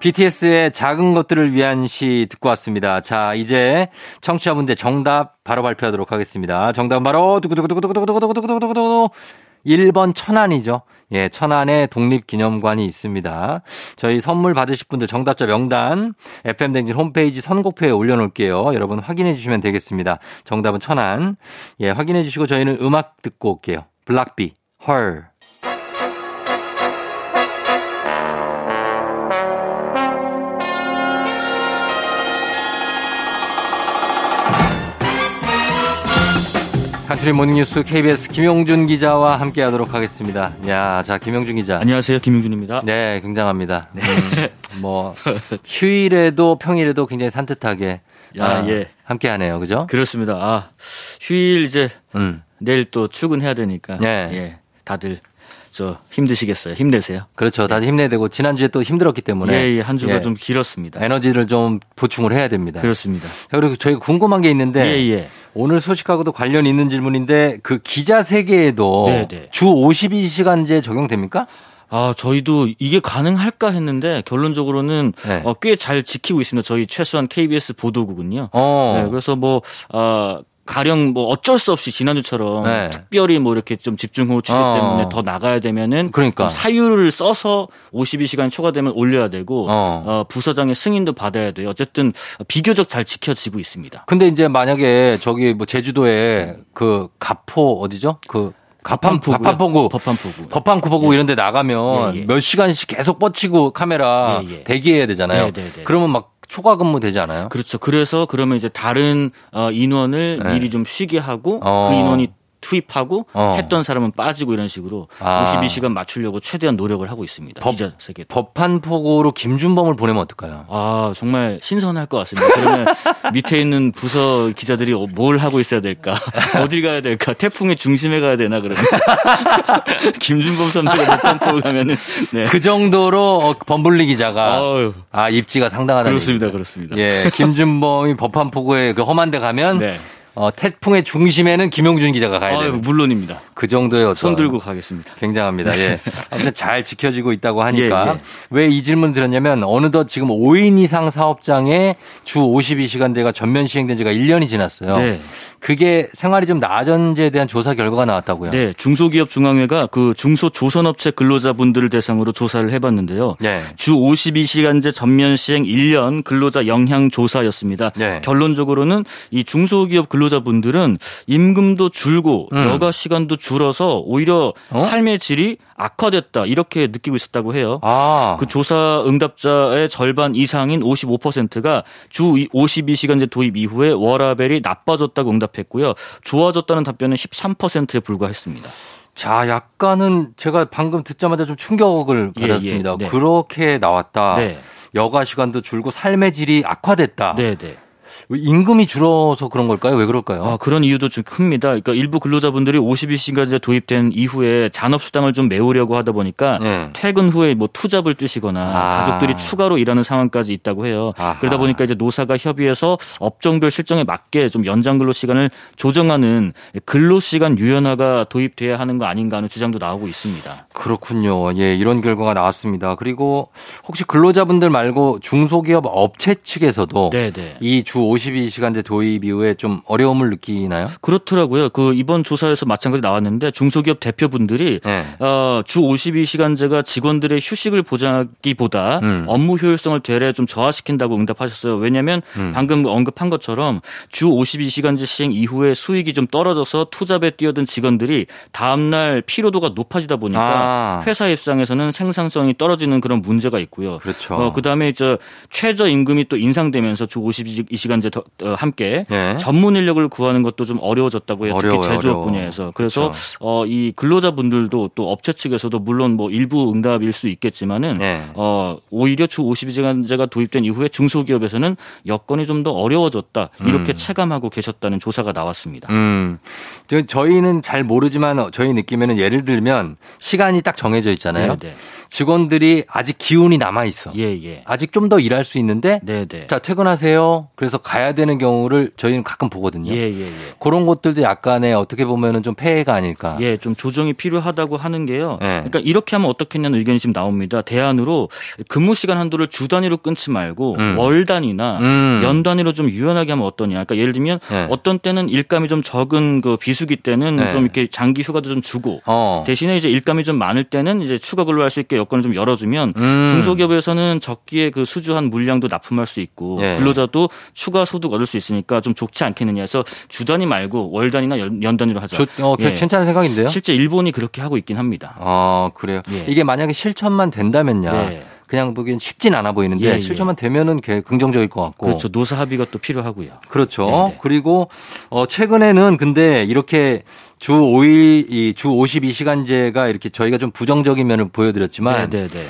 BTS의 작은 것들을 위한 시 듣고 왔습니다. 자, 이제 청취자분들 정답 바로 발표하도록 하겠습니다. 정답은 바로 두구두구두구두구두구두구두구두구두구 1번 천안이죠. 예, 천안에 독립기념관이 있습니다. 저희 선물 받으실 분들 정답자 명단 FM댕진 홈페이지 선곡표에 올려놓을게요. 여러분 확인해 주시면 되겠습니다. 정답은 천안. 예, 확인해 주시고 저희는 음악 듣고 올게요. 블락비, 헐. 간추리 모닝뉴스 KBS 김용준 기자와 함께 하도록 하겠습니다. 야, 자, 김용준 기자. 안녕하세요. 김용준입니다. 네, 굉장합니다. 음, 뭐, 휴일에도 평일에도 굉장히 산뜻하게. 야, 아, 예. 함께 하네요. 그죠? 그렇습니다. 아, 휴일 이제 음. 내일 또 출근해야 되니까. 네. 예. 다들 저 힘드시겠어요. 힘내세요. 그렇죠. 다들 힘내야 되고, 지난주에 또 힘들었기 때문에. 예, 예. 한 주가 예, 좀 길었습니다. 에너지를 좀 보충을 해야 됩니다. 그렇습니다. 자, 그리고 저희가 궁금한 게 있는데. 오늘 소식하고도 관련 있는 질문인데, 그 기자 세계에도 네, 네. 주 52시간제 적용됩니까? 아, 저희도 이게 가능할까 했는데 결론적으로는 네. 어, 꽤 잘 지키고 있습니다. 저희 최소한 KBS 보도국은요. 어. 네, 그래서 뭐, 어, 가령 뭐 어쩔 수 없이 지난주처럼 네. 특별히 뭐 이렇게 좀 집중 호우 취재 어. 때문에 더 나가야 되면은 그러니까. 좀 사유를 써서 52시간 초과되면 올려야 되고 어. 어. 부서장의 승인도 받아야 돼요. 어쨌든 비교적 잘 지켜지고 있습니다. 근데 이제 만약에 저기 뭐 제주도에 그 가포 어디죠? 그 가판 법한포구요. 가판포구 법한포구. 법한포구 이런 데 나가면 예, 예. 몇 시간씩 계속 뻗치고 카메라 예, 예. 대기해야 되잖아요. 네, 네, 네. 그러면 막 초과 근무 되지 않아요? 그렇죠. 그래서 그러면 이제 다른 어, 인원을 네. 미리 좀 쉬게 하고 어. 그 인원이 투입하고 어. 했던 사람은 빠지고 이런 식으로 아. 52시간 맞추려고 최대한 노력을 하고 있습니다. 법- 기자 세계. 법한포구로 김준범을 보내면 어떨까요? 아 정말 신선할 것 같습니다. 그러면 밑에 있는 부서 기자들이 어, 뭘 하고 있어야 될까? 어딜 가야 될까? 태풍의 중심에 가야 되나 그러면? 김준범 선수가 못한포 가면은 네. 그 정도로 어, 범블리 기자가 어휴, 아 입지가 상당하다. 그렇습니다, 그렇습니다. 예, 김준범이 법한포구에 그 험한 데 가면 네. 어, 태풍의 중심에는 김용준 기자가 가야 돼요. 물론입니다. 그 정도의 어떤 손 들고 가겠습니다. 굉장합니다. 예. 아무튼 잘 지켜지고 있다고 하니까 예, 예. 왜이 질문 드렸냐면 어느덧 지금 5인 이상 사업장에 주 52시간제가 전면 시행된 지가 1년이 지났어요. 네. 그게 생활이 좀 나아졌는지에 대한 조사 결과가 나왔다고요. 네, 중소기업 중앙회가 그 중소 조선업체 근로자분들을 대상으로 조사를 해봤는데요. 네. 주 52시간제 전면 시행 1년 근로자 영향 조사였습니다. 네. 결론적으로는 이 중소기업 근로자분들은 임금도 줄고 음. 여가 시간도 줄어서 오히려 어? 삶의 질이 악화됐다 이렇게 느끼고 있었다고 해요. 아. 그 조사 응답자의 절반 이상인 55%가 주 52시간제 도입 이후에 워라벨이 나빠졌다고 응답 했고요. 좋아졌다는 답변은 13%에 불과했습니다. 자, 약간은 제가 방금 듣자마자 좀 충격을 예, 받았습니다. 예, 네. 그렇게 나왔다. 네. 여가 시간도 줄고 삶의 질이 악화됐다. 네, 네. 임금이 줄어서 그런 걸까요? 왜 그럴까요? 아, 그런 이유도 좀 큽니다. 그러니까 일부 근로자분들이 52시간제 도입된 이후에 잔업수당을 좀 메우려고 하다 보니까 네. 퇴근 후에 뭐 투잡을 뛰시거나 아. 가족들이 추가로 일하는 상황까지 있다고 해요. 아하. 그러다 보니까 이제 노사가 협의해서 업종별 실정에 맞게 좀 연장 근로 시간을 조정하는 근로 시간 유연화가 도입돼야 하는 거 아닌가 하는 주장도 나오고 있습니다. 그렇군요. 예, 이런 결과가 나왔습니다. 그리고 혹시 근로자분들 말고 중소기업 업체 측에서도 네, 네. 이주 52시간제 도입 이후에 좀 어려움을 느끼나요? 그렇더라고요. 그 이번 조사에서 마찬가지 나왔는데 중소기업 대표분들이 네. 어, 주 52시간제가 직원들의 휴식을 보장하기보다 음. 업무 효율성을 되레 좀 저하시킨다고 응답하셨어요. 왜냐하면 음. 방금 언급한 것처럼 주 52시간제 시행 이후에 수익이 좀 떨어져서 투잡에 뛰어든 직원들이 다음날 피로도가 높아지다 보니까 아. 회사 입장에서는 생산성이 떨어지는 그런 문제가 있고요. 그렇죠. 어, 그다음에 저 최저 임금이 또 인상되면서 주 52시간 제 더, 어, 함께 네. 전문 인력을 구하는 것도 좀 어려워졌다고 해요. 특히 제조업 어려워. 분야에서. 그래서 그렇죠. 어, 이 근로자분들도 또 업체 측에서도 물론 뭐 일부 응답일 수 있겠지만은 네. 어, 오히려 주 52시간제가 도입된 이후에 중소기업에서는 여건이 좀 더 어려워졌다. 이렇게 음. 체감하고 계셨다는 조사가 나왔습니다. 음. 저, 저희는 잘 모르지만 어, 저희 느낌에는 예를 들면 시간이 딱 정해져 있잖아요. 네, 네. 직원들이 아직 기운이 남아 있어. 예, 예. 아직 좀 더 일할 수 있는데 네, 네. 자, 퇴근하세요. 그래서 가야 되는 경우를 저희는 가끔 보거든요. 예, 예, 예. 그런 것들도 약간의 어떻게 보면은 좀 폐해가 아닐까. 예, 좀 조정이 필요하다고 하는 게요. 네. 그러니까 이렇게 하면 어떻겠냐는 의견이 지금 나옵니다. 대안으로 근무 시간 한도를 주 단위로 끊지 말고 음. 월 단위나 음. 연 단위로 좀 유연하게 하면 어떠냐. 그러니까 예를 들면 네. 어떤 때는 일감이 좀 적은 그 비수기 때는 네. 좀 이렇게 장기 휴가도 좀 주고 어. 대신에 이제 일감이 좀 많을 때는 이제 추가 근로할 수 있게 여건을 좀 열어주면 음. 중소기업에서는 적기에 그 수주한 물량도 납품할 수 있고 예. 근로자도 추가 소득 얻을 수 있으니까 좀 좋지 않겠느냐 해서 주 단위 말고 월 단위나 연, 연 단위로 하자. 좋- 어, 예. 괜찮은 생각인데요? 실제 일본이 그렇게 하고 있긴 합니다. 어, 그래요. 예. 이게 만약에 실천만 된다면요. 네. 그냥 보기엔 쉽진 않아 보이는데 예, 예. 실천만 되면은 개- 긍정적일 것 같고. 그렇죠. 노사 합의가 또 필요하고요. 그렇죠. 네, 네. 그리고 어 최근에는 근데 이렇게 주 5일 이주 52시간제가 이렇게 저희가 좀 부정적인 면을 보여드렸지만 네, 네, 네.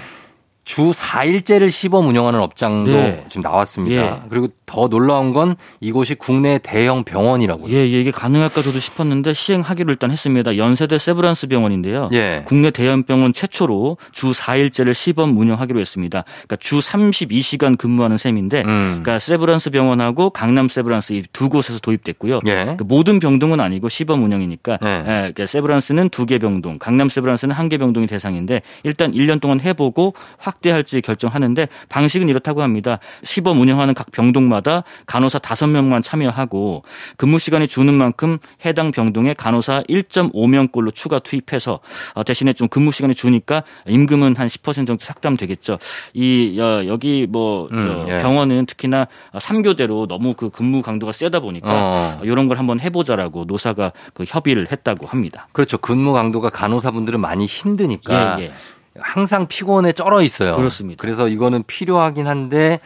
주 4일제를 시범 운영하는 업장도 네. 지금 나왔습니다. 예. 그리고 더 놀라운 건 이곳이 국내 대형 병원이라고요. 예, 예, 이게 가능할까 저도 싶었는데 시행하기로 일단 했습니다. 연세대 세브란스 병원인데요. 예. 국내 대형 병원 최초로 주 4일제를 시범 운영하기로 했습니다. 그러니까 주 32시간 근무하는 셈인데 음. 그러니까 세브란스 병원하고 강남 세브란스 이 두 곳에서 도입됐고요. 예. 그 모든 병동은 아니고 시범 운영이니까 네. 예, 그러니까 세브란스는 두 개 병동, 강남 세브란스는 한 개 병동이 대상인데 일단 1년 동안 해 보고 확 대할지 결정하는데 방식은 이렇다고 합니다. 시범 운영하는 각 병동마다 간호사 5명만 참여하고 근무 시간이 주는 만큼 해당 병동에 간호사 1.5명꼴로 추가 투입해서 어, 대신에 좀 근무 시간이 주니까 임금은 한 10% 정도 삭감되겠죠. 이 어, 여기 뭐 저, 음, 예. 병원은 특히나 3교대로 너무 그 근무 강도가 세다 보니까 어. 이런 걸 한번 해보자라고 노사가 그 협의를 했다고 합니다. 그렇죠. 근무 강도가 간호사분들은 많이 힘드니까 예, 예. 항상 피곤에 쩔어 있어요. 그렇습니다. 그래서 이거는 필요하긴 한데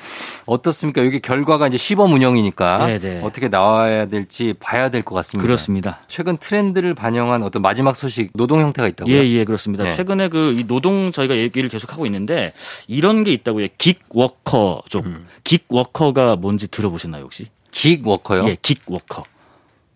어떻습니까? 여기 결과가 이제 시범 운영이니까 네, 네. 어떻게 나와야 될지 봐야 될 것 같습니다. 그렇습니다. 최근 트렌드를 반영한 어떤 마지막 소식 노동 형태가 있다고요? 예, 예, 그렇습니다. 네. 최근에 그 이 노동 저희가 얘기를 계속 하고 있는데 이런 게 있다고요. 긱 워커 쪽. 음. 긱 워커가 뭔지 들어보셨나요, 혹시? 긱 워커요? 예, 긱 워커.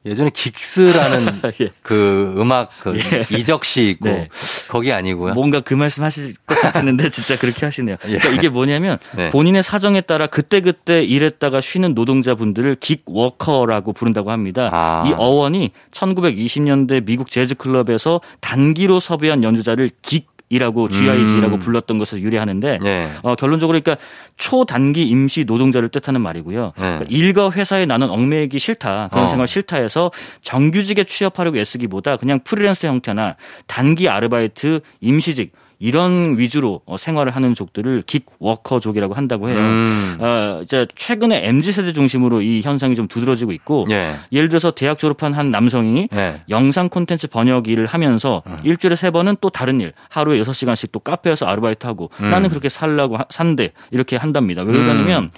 예전에 긱스라는 예. 그 음악 그 이적 씨 있고 네. 거기 아니고요. 뭔가 그 말씀 하실 것 같았는데 진짜 그렇게 하시네요. 예. 그러니까 이게 뭐냐면 네. 본인의 사정에 따라 그때그때 일했다가 쉬는 노동자분들을 gig worker라고 부른다고 합니다. 아. 이 어원이 1920년대 미국 재즈 클럽에서 단기로 섭외한 연주자를 gig 이라고 GIG라고 음. 불렀던 것을 유래하는데 예. 어, 결론적으로 그러니까 초단기 임시 노동자를 뜻하는 말이고요. 네. 그러니까 일과 회사에 나는 얽매이기 싫다 그런 어. 생활 싫다 해서 정규직에 취업하려고 애쓰기보다 그냥 프리랜서 형태나 단기 아르바이트 임시직 이런 위주로 어, 생활을 하는 족들을 긱워커족이라고 한다고 해요. 음. 어, 이제 최근에 MZ 세대 중심으로 이 현상이 좀 두드러지고 있고 예. 예를 들어서 대학 졸업한 한 남성이 예. 영상 콘텐츠 번역 일을 하면서 음. 일주일에 세 번은 또 다른 일, 하루에 여섯 시간씩 또 카페에서 아르바이트 하고 음. 나는 그렇게 살라고 하- 산대 이렇게 한답니다. 왜 그러냐면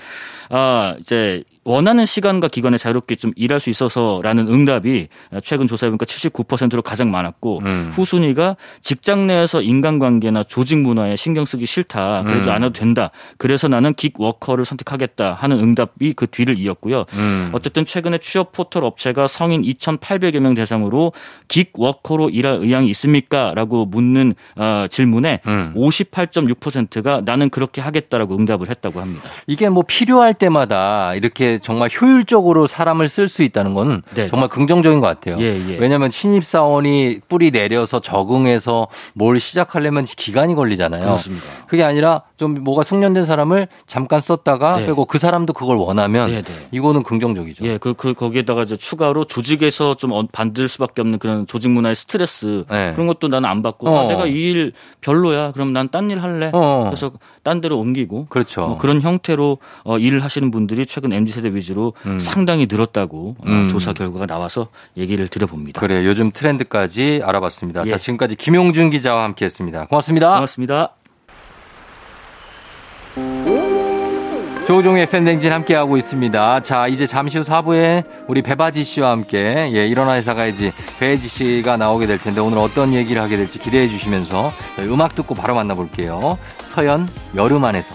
아, 이제 원하는 시간과 기관에 자유롭게 좀 일할 수 있어서라는 응답이 최근 조사해 보니까 79%로 가장 많았고 음. 후순위가 직장 내에서 인간관계나 조직 문화에 신경 쓰기 싫다. 그러지 음. 않아도 된다. 그래서 나는 긱 워커를 선택하겠다 하는 응답이 그 뒤를 이었고요. 음. 어쨌든 최근에 취업 포털 업체가 성인 2,800여 명 대상으로 긱 워커로 일할 의향이 있습니까?라고 묻는 어, 질문에 음. 58.6%가 나는 그렇게 하겠다라고 응답을 했다고 합니다. 이게 뭐 필요할 때마다 이렇게 정말 효율적으로 사람을 쓸 수 있다는 건 네. 정말 긍정적인 것 같아요. 예, 예. 왜냐하면 신입 사원이 뿌리 내려서 적응해서 뭘 시작하려면 기간이 걸리잖아요. 그렇습니다. 그게 아니라 좀 뭐가 숙련된 사람을 잠깐 썼다가 네. 빼고 그 사람도 그걸 원하면 네, 네. 이거는 긍정적이죠. 예, 그, 그, 거기에다가 이제 추가로 조직에서 좀 어- 받을 수밖에 없는 그런 조직 문화의 스트레스 네. 그런 것도 나는 안 받고 어. 아, 내가 이 일 별로야. 그럼 난 딴 일 할래. 어. 그래서 딴 데로 옮기고 그렇죠. 뭐 그런 형태로 어, 일을 하시는 분들이 최근 MZ 세대 위주로 음. 상당히 늘었다고 어, 음. 조사 결과가 나와서 얘기를 드려봅니다. 그래요. 요즘 트렌드까지 알아봤습니다. 예. 자, 지금까지 김용준 기자와 함께 했습니다. 고맙습니다. 반갑습니다. 조종의 팬댕진 함께하고 있습니다. 자, 이제 잠시 후 4부에 우리 배바지 씨와 함께, 예, 일어나 회사 가야지 배지 씨가 나오게 될 텐데 오늘 어떤 얘기를 하게 될지 기대해 주시면서 음악 듣고 바로 만나볼게요. 서연, 여름 안에서.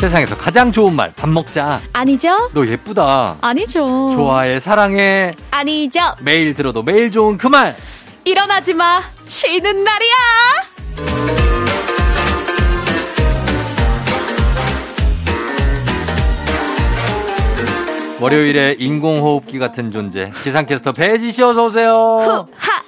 세상에서 가장 좋은 말, 밥 먹자. 아니죠? 너 예쁘다. 아니죠. 좋아해, 사랑해. 아니죠. 매일 들어도 매일 좋은 그 말. 일어나지 마. 쉬는 날이야. 월요일에 인공호흡기 같은 존재. 기상캐스터 배지 씨 어서 오세요. 후하 후하.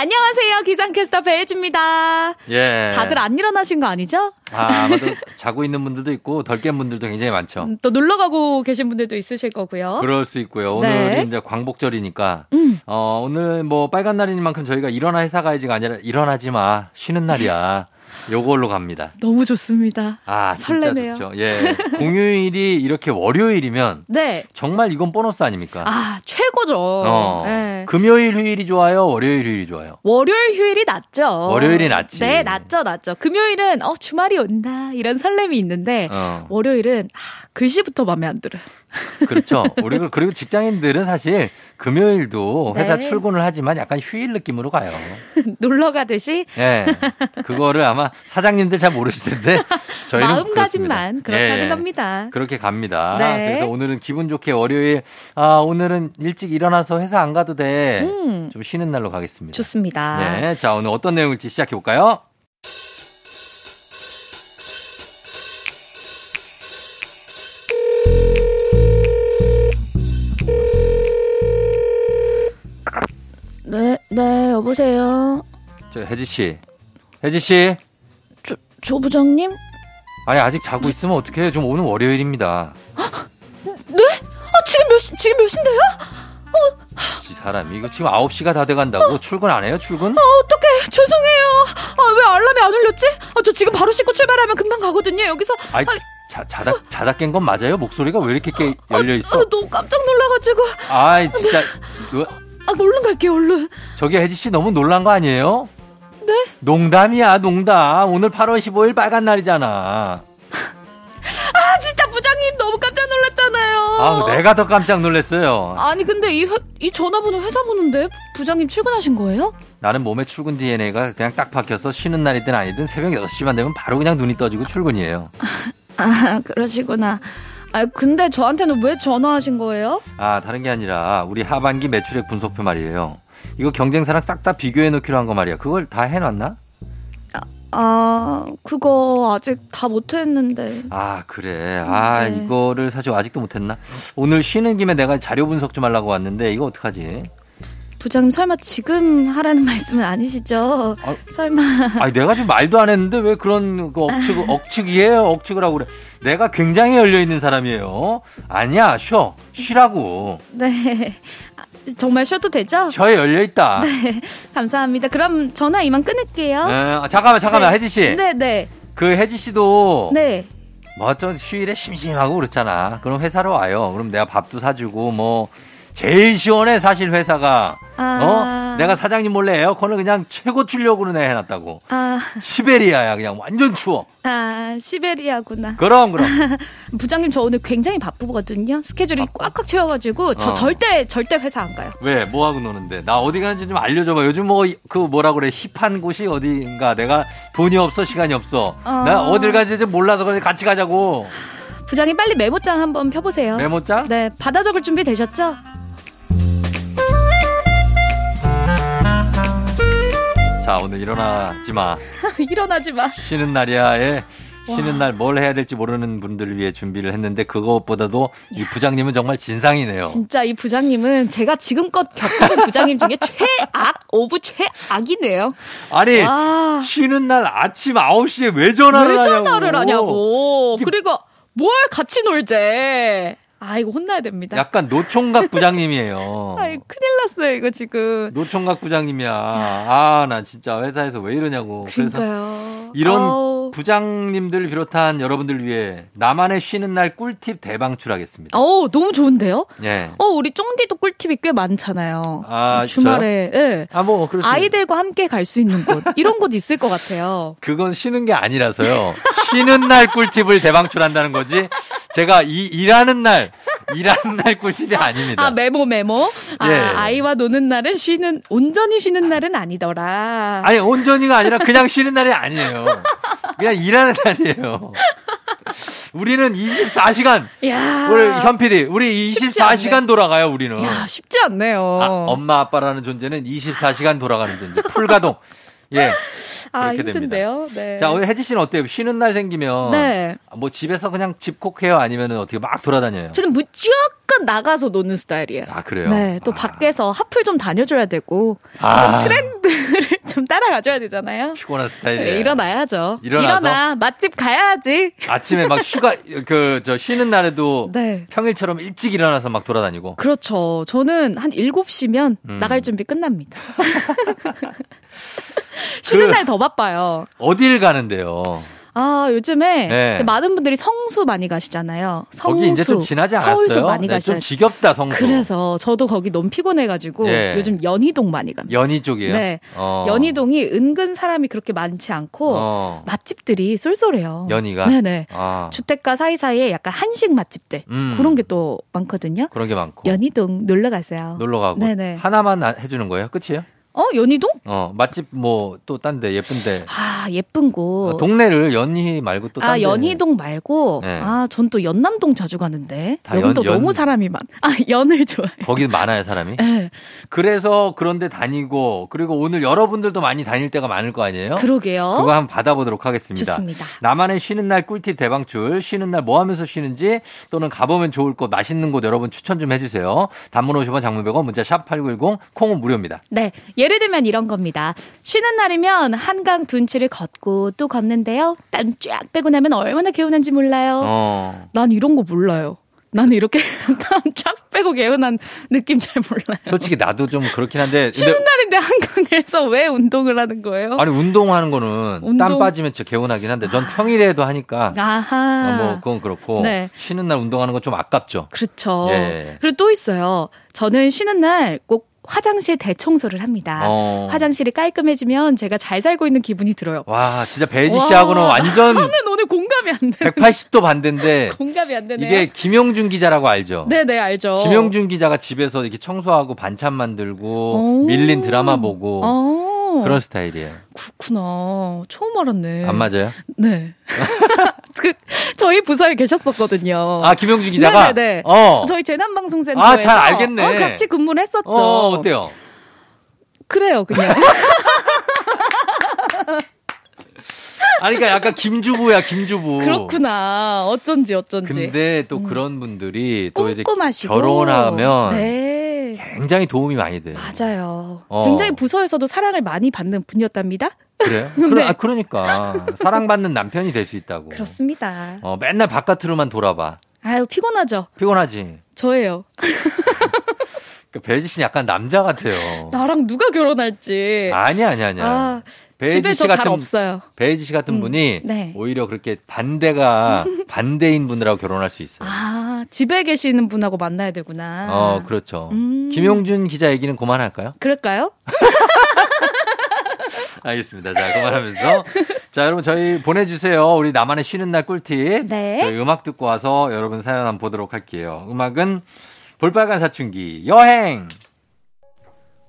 안녕하세요. 기상캐스터 배혜지입니다. 예. 다들 안 일어나신 거 아니죠? 아, 아마도 자고 있는 분들도 있고 덜 깬 분들도 굉장히 많죠. 음, 또 놀러 가고 계신 분들도 있으실 거고요. 그럴 수 있고요. 네. 오늘이 이제 광복절이니까 음. 어, 오늘 뭐 빨간 날인 만큼 저희가 일어나 회사 가야지가 아니라 일어나지 마. 쉬는 날이야. 요걸로 갑니다. 너무 좋습니다. 아, 진짜 설레네요. 좋죠. 예. 공휴일이 이렇게 월요일이면 네. 정말 이건 보너스 아닙니까? 아, 최고죠. 어. 네. 금요일 휴일이 좋아요? 월요일 휴일이 좋아요? 월요일 휴일이 낫죠. 월요일이 낫지. 네, 낫죠, 낫죠. 금요일은 어 주말이 온다 이런 설렘이 있는데 어. 월요일은 아, 글씨부터 마음에 안 들어요. 그렇죠. 우리 그리고 직장인들은 사실 금요일도 회사 네. 출근을 하지만 약간 휴일 느낌으로 가요. 놀러 가듯이 예. 그거를 아마 사장님들 잘 모르실 텐데 저희는 마음가짐만. 그렇다는 예, 예. 겁니다. 그렇게 갑니다. 네. 그래서 오늘은 기분 좋게 월요일 아 오늘은 일찍 일어나서 회사 안 가도 돼. 음. 좀 쉬는 날로 가겠습니다. 좋습니다. 네. 자, 오늘 어떤 내용일지 시작해 볼까요? 네, 네, 여보세요. 저 혜지 씨. 혜지 씨. 조, 조 부장님? 아니 아직 자고 있으면 어떡해요? 좀 오늘 월요일입니다. 네? 아, 지금 몇 시, 지금 몇 시인데요? 이 사람 이거 지금 9시가 다 돼 간다고 출근 안 해요? 출근? 아, 어떡해. 죄송해요. 아, 왜 알람이 안 울렸지? 아, 저 지금 바로 씻고 출발하면 금방 가거든요. 여기서. 아이 자, 자다 자다 깬 건 맞아요? 목소리가 왜 이렇게 깨, 열려 있어? 아, 너무 깜짝 놀라가지고. 아이 진짜 이거 아, 얼른 갈게요, 얼른. 저기 혜지 씨 너무 놀란 거 아니에요? 네? 농담이야, 농담. 오늘 8월 15일 빨간 날이잖아. 아, 진짜 부장님 너무 깜짝 놀랐잖아요. 아, 내가 더 깜짝 놀랐어요. 아니 근데 이, 회, 이 전화번호 회사 번호인데 부장님 출근하신 거예요? 나는 몸에 출근 DNA가 그냥 딱 박혀서 쉬는 날이든 아니든 새벽 6시만 되면 바로 그냥 눈이 떠지고 출근이에요. 아 그러시구나. 아 근데 저한테는 왜 전화하신 거예요? 아, 다른 게 아니라 우리 하반기 매출액 분석표 말이에요. 이거 경쟁사랑 싹 다 비교해 놓기로 한 거 말이야. 그걸 다 해놨나? 아 그거 아직 다 못했는데. 아, 그래. 아, 네. 이거를 사실 아직도 못했나? 오늘 쉬는 김에 내가 자료 분석 좀 하려고 왔는데 이거 어떡하지? 부장님 설마 지금 하라는 말씀은 아니시죠? 아, 설마. 아니, 내가 지금 말도 안 했는데 왜 그런 그 억측, 억측이에요? 억측을 하고 그래. 내가 굉장히 열려 있는 사람이에요. 아니야, 쉬어. 쉬라고. 네. 아, 정말 쉬어도 되죠? 저에 열려 있다. 네. 감사합니다. 그럼 전화 이만 끊을게요. 네, 아, 잠깐만, 잠깐만, 네. 혜지 씨. 네, 네. 그 혜지 씨도. 네. 뭐좀 휴일에 심심하고 그렇잖아. 그럼 회사로 와요. 그럼 내가 밥도 사주고 뭐 제일 시원해 사실 회사가. 아. 어? 내가 사장님 몰래 에어컨을 그냥 최고 출력으로 내 해놨다고. 아, 시베리아야 그냥 완전 추워. 아, 시베리아구나. 그럼 그럼. 부장님 저 오늘 굉장히 바쁘거든요. 스케줄이 꽉꽉 채워가지고 저 어. 절대 절대 회사 안 가요. 왜 뭐 하고 노는데? 나 어디 가는지 좀 알려줘봐. 요즘 뭐 그 뭐라 그래 힙한 곳이 어디인가? 내가 돈이 없어 시간이 없어. 어. 나 어딜 가는지 몰라서 그래 같이 가자고. 부장님 빨리 메모장 한번 펴보세요. 메모장? 네, 받아 적을 준비 되셨죠? 자 오늘 일어나지 마. 일어나지 마. 쉬는 날이야에 쉬는 날 뭘 해야 될지 모르는 분들을 위해 준비를 했는데 그것보다도 이 부장님은 정말 진상이네요. 진짜 이 부장님은 제가 지금껏 겪어본 부장님 중에 최악 of 최악이네요. 아니 와. 쉬는 날 아침 9시에 왜 전화를 왜 하냐고. 전화를 하냐고. 이게 그리고 뭘 같이 놀재. 아 이거 혼나야 됩니다. 약간 노총각 부장님이에요. 아이 큰일 났어요 이거 지금. 노총각 부장님이야. 아, 나 진짜 회사에서 왜 이러냐고. 그래서 그러니까요. 이런 아우. 부장님들 비롯한 여러분들 위해 나만의 쉬는 날 꿀팁 대방출하겠습니다. 어 너무 좋은데요? 예. 어 우리 쫑디도 꿀팁이 꽤 많잖아요. 아, 주말에 예. 아, 뭐, 그렇지. 아이들과 함께 갈 수 있는 곳 이런 곳 있을 것 같아요. 그건 쉬는 게 아니라서요. 쉬는 날 꿀팁을 대방출한다는 거지. 제가 이 일하는 날, 일하는 날 꿀팁이 아닙니다. 아 메모 메모. 아 예. 아이와 노는 날은 쉬는 온전히 쉬는 날은 아니더라. 아니, 온전히가 아니라 그냥 쉬는 날이 아니에요. 그냥 일하는 날이에요. 우리는 24시간, 야. 우리 현 PD, 우리 쉽지 24시간 돌아가요, 우리는. 야 쉽지 않네요. 아, 엄마, 아빠라는 존재는 24시간 돌아가는 존재. 풀가동. 예. 아, 그렇게 힘든데요. 네. 자, 오늘 혜지 씨는 어때요? 쉬는 날 생기면. 네. 뭐 집에서 그냥 집콕해요? 아니면 어떻게 막 돌아다녀요? 저는 무 조건 나가서 노는 스타일이에요. 아, 그래요? 네, 또 밖에서 하플 좀 다녀줘야 되고 아. 좀 트렌드를 좀 따라가줘야 되잖아요. 피곤한 네, 스타일이에요. 일어나야죠. 일어나서? 일어나 맛집 가야지. 아침에 막 휴가, 그, 저 쉬는 날에도 네. 평일처럼 일찍 일어나서 막 돌아다니고. 그렇죠. 저는 한 7시면 음. 나갈 준비 끝납니다. 쉬는 그- 날더 바빠요. 어딜 가는데요? 아, 요즘에 네. 많은 분들이 성수 많이 가시잖아요. 성수. 거기 이제 좀 지나지 않았어요? 서울수 많이 네, 가시잖아요. 좀 지겹다, 성수. 그래서 저도 거기 너무 피곤해가지고 예. 요즘 연희동 많이 갑니다. 연희 쪽이에요? 네. 어. 연희동이 은근 사람이 그렇게 많지 않고 어. 맛집들이 쏠쏠해요. 연희가? 네네. 아. 주택가 사이사이에 약간 한식 맛집들 음. 그런 게 또 많거든요. 그런 게 많고. 연희동 놀러 가세요. 놀러 가고. 네네. 하나만 아- 해주는 거예요? 끝이에요? 어 연희동? 어, 맛집 뭐 또 딴 데 예쁜데. 아 예쁜 곳. 어, 동네를 연희 말고 또딴아 데. 연희동 말고 네. 아전 또 연남동 자주 가는데 또 연- 너무 사람이 많. 아 연을 좋아해. 거기 많아요, 사람이? 네. 그래서 그런데 다니고 그리고 오늘 여러분들도 많이 다닐 때가 많을 거 아니에요? 그러게요. 그거 한번 받아보도록 하겠습니다. 좋습니다. 나만의 쉬는 날 꿀팁 대방출, 쉬는 날 뭐 하면서 쉬는지 또는 가보면 좋을 곳, 맛있는 곳 여러분 추천 좀 해주세요. 단문 50원, 장문 100원, 문자 샵 8910, 콩은 무료입니다. 네, 예를 들면 이런 겁니다. 쉬는 날이면 한강 둔치를 걷고 또 걷는데요. 땀 쫙 빼고 나면 얼마나 개운한지 몰라요. 어. 난 이런 거 몰라요. 나는 이렇게 땀 쫙 빼고 개운한 느낌 잘 몰라요. 솔직히 나도 좀 그렇긴 한데. 쉬는 근데 날인데 한강에서 왜 운동을 하는 거예요? 아니, 운동하는 거는 운동? 땀 빠지면 진짜 개운하긴 한데 전 평일에도 하니까. 아하. 어, 뭐 그건 그렇고 네. 쉬는 날 운동하는 건 좀 아깝죠. 그렇죠. 예. 그리고 또 있어요. 저는 쉬는 날 꼭 화장실 대청소를 합니다. 어. 화장실이 깔끔해지면 제가 잘 살고 있는 기분이 들어요. 와, 진짜 배지 씨하고는 완전 저는 오늘 공감이 안 돼. 180도 반대인데 공감이 안 되네요. 이게 김용준 기자라고 알죠? 네 네 알죠. 김용준 기자가 집에서 이렇게 청소하고 반찬 만들고 오. 밀린 드라마 보고 어. 그런 스타일이에요. 그렇구나. 처음 알았네. 안 맞아요? 네. 그 저희 부서에 계셨었거든요. 아, 김용준 기자가? 네네네. 어. 저희 재난방송센터에서 아, 잘 알겠네. 어, 같이 근무를 했었죠. 어, 어때요? 그래요, 그냥. 아니, 그러니까 약간 김주부야, 김주부. 그렇구나. 어쩐지 어쩐지. 근데 또 그런 분들이 또 이제. 결혼하면 네. 굉장히 도움이 많이 돼요. 맞아요. 어. 굉장히 부서에서도 사랑을 많이 받는 분이었답니다. 그래요? 그러, 아, 그러니까. 사랑받는 남편이 될 수 있다고. 그렇습니다. 어, 맨날 바깥으로만 돌아봐. 아유, 피곤하죠. 피곤하지? 저예요. 그 배지 씨는 약간 남자 같아요. 나랑 누가 결혼할지. 아니, 아니, 아니야. 아, 집에 씨저잘 없어요. 배지 씨 같은 음, 분이 네. 오히려 그렇게 반대가 반대인 분들하고 결혼할 수 있어요. 아, 집에 계시는 분하고 만나야 되구나. 어, 그렇죠. 음. 김용준 기자 얘기는 그만할까요? 그럴까요? 알겠습니다. 자, 그만하면서. 자, 여러분, 저희 보내주세요. 우리 나만의 쉬는 날 꿀팁. 네. 저희 음악 듣고 와서 여러분 사연 한번 보도록 할게요. 음악은 볼빨간 사춘기, 여행!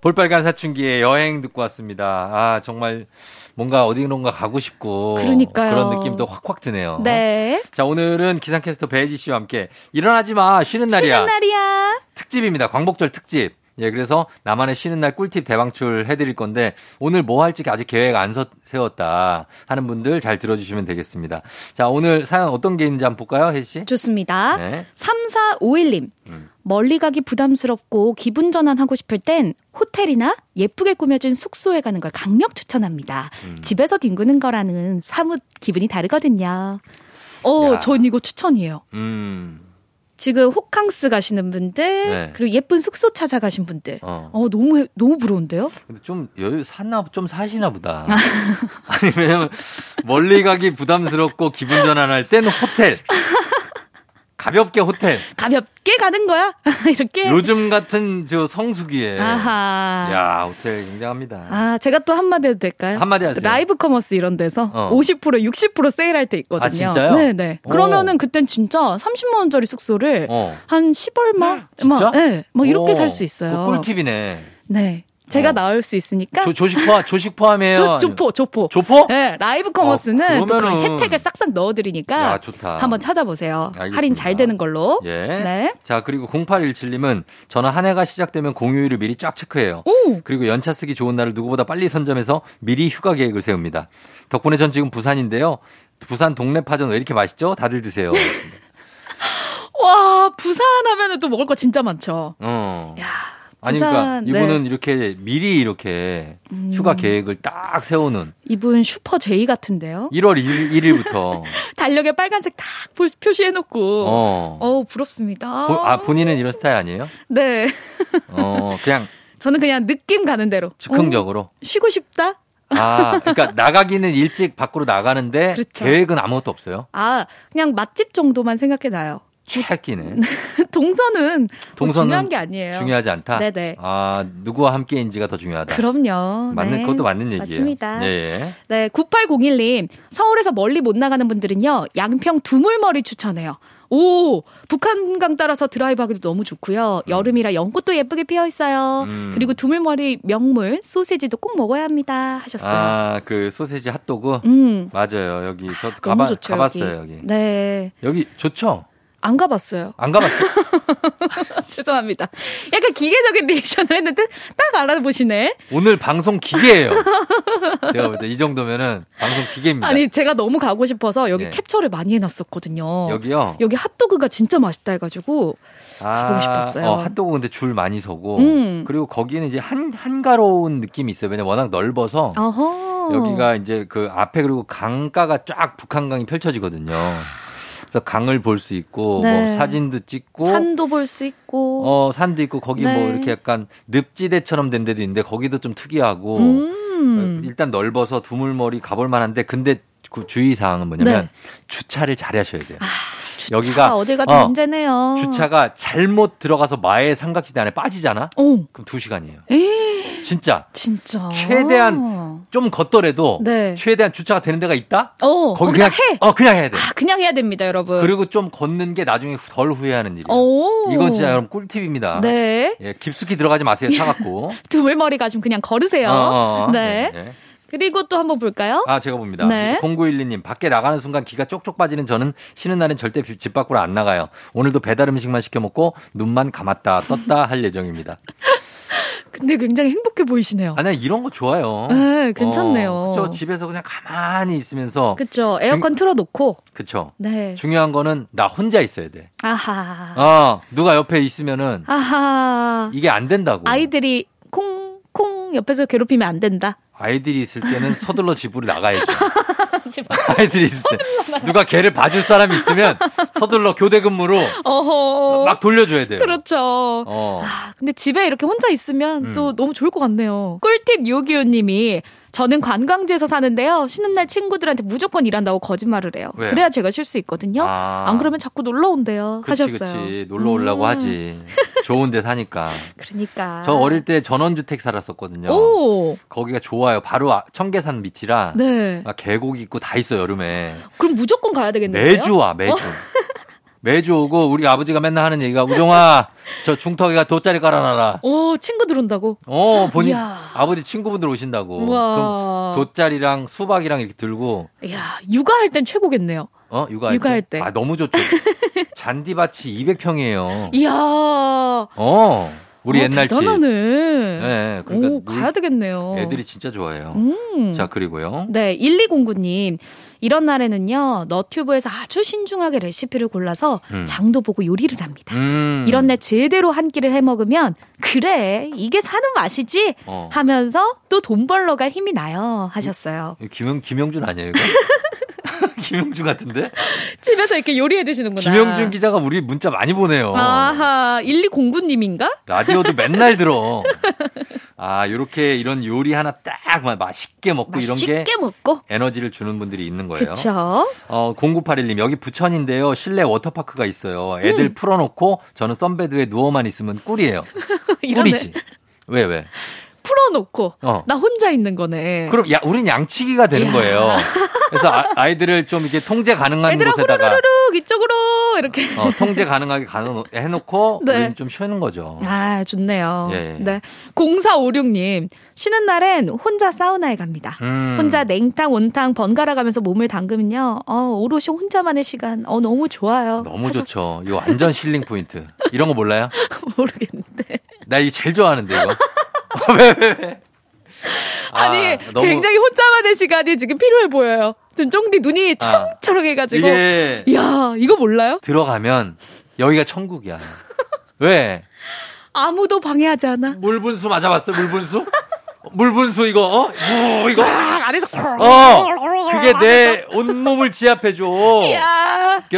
볼빨간 사춘기의 여행 듣고 왔습니다. 아, 정말 뭔가 어디론가 가고 싶고. 그러니까요. 그런 느낌도 확확 드네요. 네. 자, 오늘은 기상캐스터 배지 씨와 함께 일어나지 마, 쉬는 날이야. 쉬는 날이야. 특집입니다. 광복절 특집. 예, 그래서 나만의 쉬는 날 꿀팁 대방출 해드릴 건데 오늘 뭐 할지 아직 계획 안 서- 세웠다 하는 분들 잘 들어주시면 되겠습니다. 자, 오늘 사연 어떤 게 있는지 한번 볼까요, 혜지 씨? 좋습니다. 네. 3451님. 음. 멀리 가기 부담스럽고 기분 전환하고 싶을 땐 호텔이나 예쁘게 꾸며진 숙소에 가는 걸 강력 추천합니다. 음. 집에서 뒹구는 거랑은 사뭇 기분이 다르거든요. 어, 야. 전 이거 추천이에요. 음, 지금 호캉스 가시는 분들, 네. 그리고 예쁜 숙소 찾아가신 분들. 어. 어, 너무, 너무 부러운데요? 근데 좀 여유 샀나, 좀 사시나 보다. 아니, 왜냐면 멀리 가기 부담스럽고 기분 전환할 때는 호텔. 가볍게 호텔. 가볍게 가는 거야? 이렇게? 요즘 같은 저 성수기에. 아하. 야, 호텔 굉장합니다. 아, 제가 또 한마디 해도 될까요? 한마디 하세요. live commerce 이런 데서 어. 50%, 60% 세일할 때 있거든요. 아, 진짜요? 네네. 오. 그러면은 그땐 진짜 30만원짜리 숙소를 어. 한 10얼마? 진짜? 막, 네. 뭐 이렇게 오, 살수 있어요. 그거 꿀팁이네. 네. 제가 어. 나올 수 있으니까. 조, 조식 포함, 조식 포함이에요? 조, 조포, 조포. 조포? 네, live commerce는 어, 그러면은- 혜택을 싹싹 넣어드리니까 야, 좋다. 한번 찾아보세요. 알겠습니다. 할인 잘 되는 걸로. 예. 네. 자, 그리고 0817님은 저는 한 해가 시작되면 공휴일을 미리 쫙 체크해요. 오! 그리고 연차 쓰기 좋은 날을 누구보다 빨리 선점해서 미리 휴가 계획을 세웁니다. 덕분에 전 지금 부산인데요. 부산 동네 파전 왜 이렇게 맛있죠? 다들 드세요. 와, 부산 하면은 또 먹을 거 진짜 많죠. 어. 야, 아니, 그러니까 이분은 네. 이렇게 미리 이렇게 음. 휴가 계획을 딱 세우는 이분 슈퍼 제이 같은데요? 1월 1일, 부터 달력에 빨간색 딱 표- 표시해 놓고. 어. 어우, 부럽습니다. 보- 아, 본인은 이런 스타일 아니에요? 네. 어, 그냥 저는 그냥 느낌 가는 대로. 즉흥적으로. 어, 쉬고 싶다? 아, 그러니까 나가기는 일찍 밖으로 나가는데 그렇죠. 계획은 아무것도 없어요. 아, 그냥 맛집 정도만 생각해 놔요. 최악기네. 동선은 뭐 동선은 중요한 게 아니에요. 중요하지 않다. 네네. 아, 누구와 함께인지가 더 중요하다. 그럼요. 맞는 네. 그것도 맞는 얘기예요. 맞습니다. 예, 예. 네, 9801님. 서울에서 멀리 못 나가는 분들은요, 양평 두물머리 추천해요. 오, 북한강 따라서 드라이브 하기도 너무 좋고요. 여름이라 연꽃도 예쁘게 피어 있어요. 음. 그리고 두물머리 명물 소시지도 꼭 먹어야 합니다. 하셨어요. 아, 그 소세지 핫도그? 음. 맞아요. 여기 저도 가봐, 좋죠. 가봤어요, 여기. 네. 여기 좋죠? 안 가봤어요. 안 가봤어요? 죄송합니다. 약간 기계적인 리액션을 했는데 딱 알아보시네. 오늘 방송 기계예요. 제가 볼 때 이 정도면은 방송 기계입니다. 아니 제가 너무 가고 싶어서 여기 예. 캡처를 많이 해놨었거든요. 여기요? 여기 핫도그가 진짜 맛있다 해가지고 가보고 싶었어요. 어, 핫도그 근데 줄 많이 서고 음. 그리고 거기는 이제 한 한가로운 느낌이 있어요. 왜냐면 워낙 넓어서 어허. 여기가 이제 그 앞에 그리고 강가가 쫙 북한강이 펼쳐지거든요. 그래서 강을 볼 수 있고 네. 뭐 사진도 찍고 산도 볼 수 있고. 어 산도 있고 거기 뭐 네. 이렇게 약간 늪지대처럼 된 데도 있는데 거기도 좀 특이하고 음. 일단 넓어서 두물머리 가볼 만한데 근데 그 주의 사항은 뭐냐면 네. 주차를 잘 하셔야 돼요. 여기가 어딜 가도 어, 문제네요. 주차가 잘못 들어가서 마의 삼각지대 안에 빠지잖아? 오. 그럼 두 시간이에요. 에이, 진짜. 진짜. 최대한 좀 걷더라도 네. 최대한 주차가 되는 데가 있다? 어, 거기 그냥 해. 어 그냥 해야 돼. 아, 그냥 해야 됩니다, 여러분. 그리고 좀 걷는 게 나중에 덜 후회하는 일이에요. 오. 이건 진짜 여러분 꿀팁입니다. 네. 예, 깊숙이 들어가지 마세요. 차갖고. 드물머리가 좀 그냥 걸으세요. 어, 어, 어. 네. 네. 그리고 또 한번 볼까요? 아, 제가 봅니다. 네. 0912님, 밖에 나가는 순간 기가 쪽쪽 빠지는 저는 쉬는 날엔 절대 집 밖으로 안 나가요. 오늘도 배달 음식만 시켜 먹고 눈만 감았다 떴다 할 예정입니다. 근데 굉장히 행복해 보이시네요. 아, 나 이런 거 좋아요. 네, 괜찮네요. 어, 그쵸. 집에서 그냥 가만히 있으면서. 그쵸. 에어컨 틀어놓고. 그쵸. 네. 중요한 거는 나 혼자 있어야 돼. 아하. 어, 누가 옆에 있으면은 아하. 이게 안 된다고. 아이들이 콩, 콩 옆에서 괴롭히면 안 된다. 아이들이 있을 때는 서둘러 집으로 나가야죠. 아이들이 있을 때. 누가 걔를 봐줄 사람이 있으면 서둘러 교대 근무로 어허. 막 돌려줘야 돼요. 그렇죠. 어. 아, 근데 집에 이렇게 혼자 있으면 음. 또 너무 좋을 것 같네요. 꿀팁 요기요님이 저는 관광지에서 사는데요. 쉬는 날 친구들한테 무조건 일한다고 거짓말을 해요. 왜요? 그래야 제가 쉴 수 있거든요. 아. 안 그러면 자꾸 놀러 온대요. 그치, 하셨어요. 그치. 놀러 오려고 음. 하지. 좋은 데 사니까. 그러니까. 저 어릴 때 전원주택 살았었거든요. 오. 거기가 좋아요. 바로 아- 청계산 밑이라. 네. 막 계곡 있고 다 있어, 여름에. 그럼 무조건 가야 되겠네요. 매주 와, 매주. 매주 오고 우리 아버지가 맨날 하는 얘기가 우종아, 저 중턱에가 돗자리 깔아놔라. 오, 친구들 온다고? 어, 본인 이야. 아버지 친구분들 오신다고. 우와. 그럼 돗자리랑 수박이랑 이렇게 들고 이야, 육아할 땐 최고겠네요. 어, 육아할, 육아할 때. 아, 너무 좋죠. 잔디밭이 200평이에요. 이야. 어. 우리 어, 옛날 집. 대단하네. 네, 그러니까 오, 놀- 가야 되겠네요. 애들이 진짜 좋아해요. 음. 자, 그리고요. 네, 1209님. 이런 날에는요, 너튜브에서 아주 신중하게 레시피를 골라서 음. 장도 보고 요리를 합니다. 음. 이런 날 제대로 한 끼를 해 먹으면, 그래, 이게 사는 맛이지? 어. 하면서 또 돈 벌러 갈 힘이 나요. 하셨어요. 김영, 김영준 아니에요, 이거? 김영준 같은데? 집에서 이렇게 요리해 드시는구나. 김영준 기자가 우리 문자 많이 보내요. 아하, 1209님인가? 라디오도 맨날 들어. 아, 요렇게 이런 요리 하나 딱 마- 맛있게 먹고 이런 게 맛있게 먹고. 에너지를 주는 분들이 있는 거예요. 그쵸. 어, 0981님, 여기 부천인데요. 실내 워터파크가 있어요. 애들 음. 풀어놓고 저는 썬베드에 누워만 있으면 꿀이에요. 꿀이지. 왜, 왜? 풀어놓고. 어. 나 혼자 있는 거네. 그럼 야, 우린 양치기가 되는 이야. 거예요. 그래서 아, 이들을좀 이렇게 통제 가능한 곳에다가 후루루룩 이쪽으로 이렇게. 어, 통제 가능하게 해놓고 네. 우리는 좀 쉬는 거죠. 아, 좋네요. 예. 네. 0456님, 쉬는 날엔 혼자 사우나에 갑니다. 음. 혼자 냉탕, 온탕 번갈아 가면서 몸을 담그면요, 어, 오롯이 혼자만의 시간, 어, 너무 좋아요. 너무 좋죠. 이거 완전 힐링 포인트. 이런 거 몰라요? 모르겠는데. 나 이거 제일 좋아하는데 이거. 왜, 왜, 왜? 아, 아니, 너무- 굉장히 혼자만의 시간이 지금 필요해 보여요. 지금 쫑디 눈이 아. 청청해가지고. 이게 이야, 이거 몰라요? 들어가면 여기가 천국이야. 왜? 아무도 방해하지 않아. 물 분수 맞아봤어? 물 분수? 물 분수 이거 어? 무 이거 아, 안에서. 어 그게 내 온몸을 지압해줘.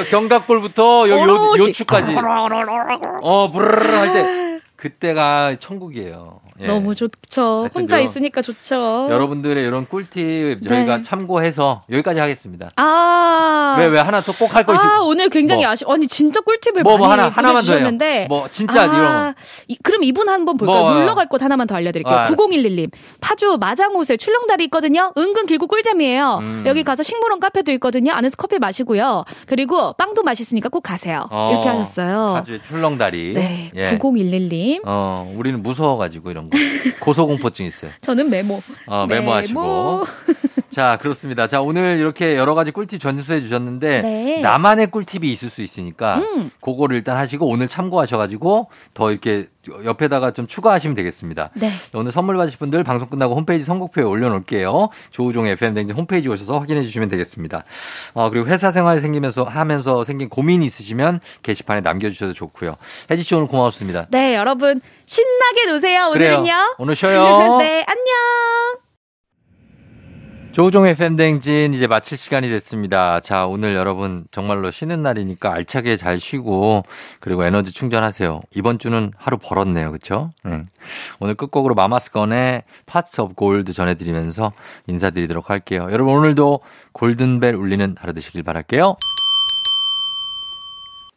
견갑골부터 여기 요. 요추까지. 어 부르르 할 때 그때가 천국이에요. 예. 너무 좋죠. 혼자 요- 있으니까 좋죠. 여러분들의 이런 꿀팁 저희가 네. 참고해서 여기까지 하겠습니다. 아. 왜 왜 하나 또 꼭 할거 있어? 아, 오늘 굉장히 뭐. 아쉬, 아니, 진짜 꿀팁을 뭐, 많이 뭐 하나, 하나만. 보내주셨는데. 뭐, 진짜 이런 이, 그럼 이분 한번 볼까요? 뭐, 놀러 갈 곳 하나만 더 알려드릴게요. 아, 알았어. 9011님. 파주 마장호수에 출렁다리 있거든요. 은근 길고 꿀잼이에요. 음. 여기 가서 식물원 카페도 있거든요. 안에서 커피 마시고요. 그리고 빵도 맛있으니까 꼭 가세요. 어, 이렇게 하셨어요. 파주의 출렁다리. 네. 예. 9011님. 어, 우리는 무서워가지고 이런 거. 고소공포증 있어요. 저는 메모. 어, 메모하시고. 자, 그렇습니다. 자, 오늘 이렇게 여러 가지 꿀팁 전수해 주셨는데, 네. 나만의 꿀팁이 있을 수 있으니까, 음. 그거를 일단 하시고, 오늘 참고하셔 가지고, 더 이렇게 옆에다가 좀 추가하시면 되겠습니다. 네. 오늘 선물 받으실 분들 방송 끝나고 홈페이지 선곡표에 올려놓을게요. 조우종 FM 댕진 홈페이지 오셔서 확인해 주시면 되겠습니다. 어, 그리고 회사 생활 생기면서 하면서 생긴 고민이 있으시면 게시판에 남겨주셔도 좋고요. 혜지 씨 오늘 고맙습니다. 네, 여러분. 신나게 노세요. 그래요. 오늘은요. 오늘 쉬어요. 네, 안녕. 조우종의 FM대행진 이제 마칠 시간이 됐습니다. 자, 오늘 여러분 정말로 쉬는 날이니까 알차게 잘 쉬고 그리고 에너지 충전하세요. 이번 주는 하루 벌었네요. 그쵸? 응. 오늘 끝곡으로 Mamas Gun의 Pots of Gold 전해 드리면서 인사드리도록 할게요. 여러분 오늘도 골든벨 울리는 하루 되시길 바랄게요.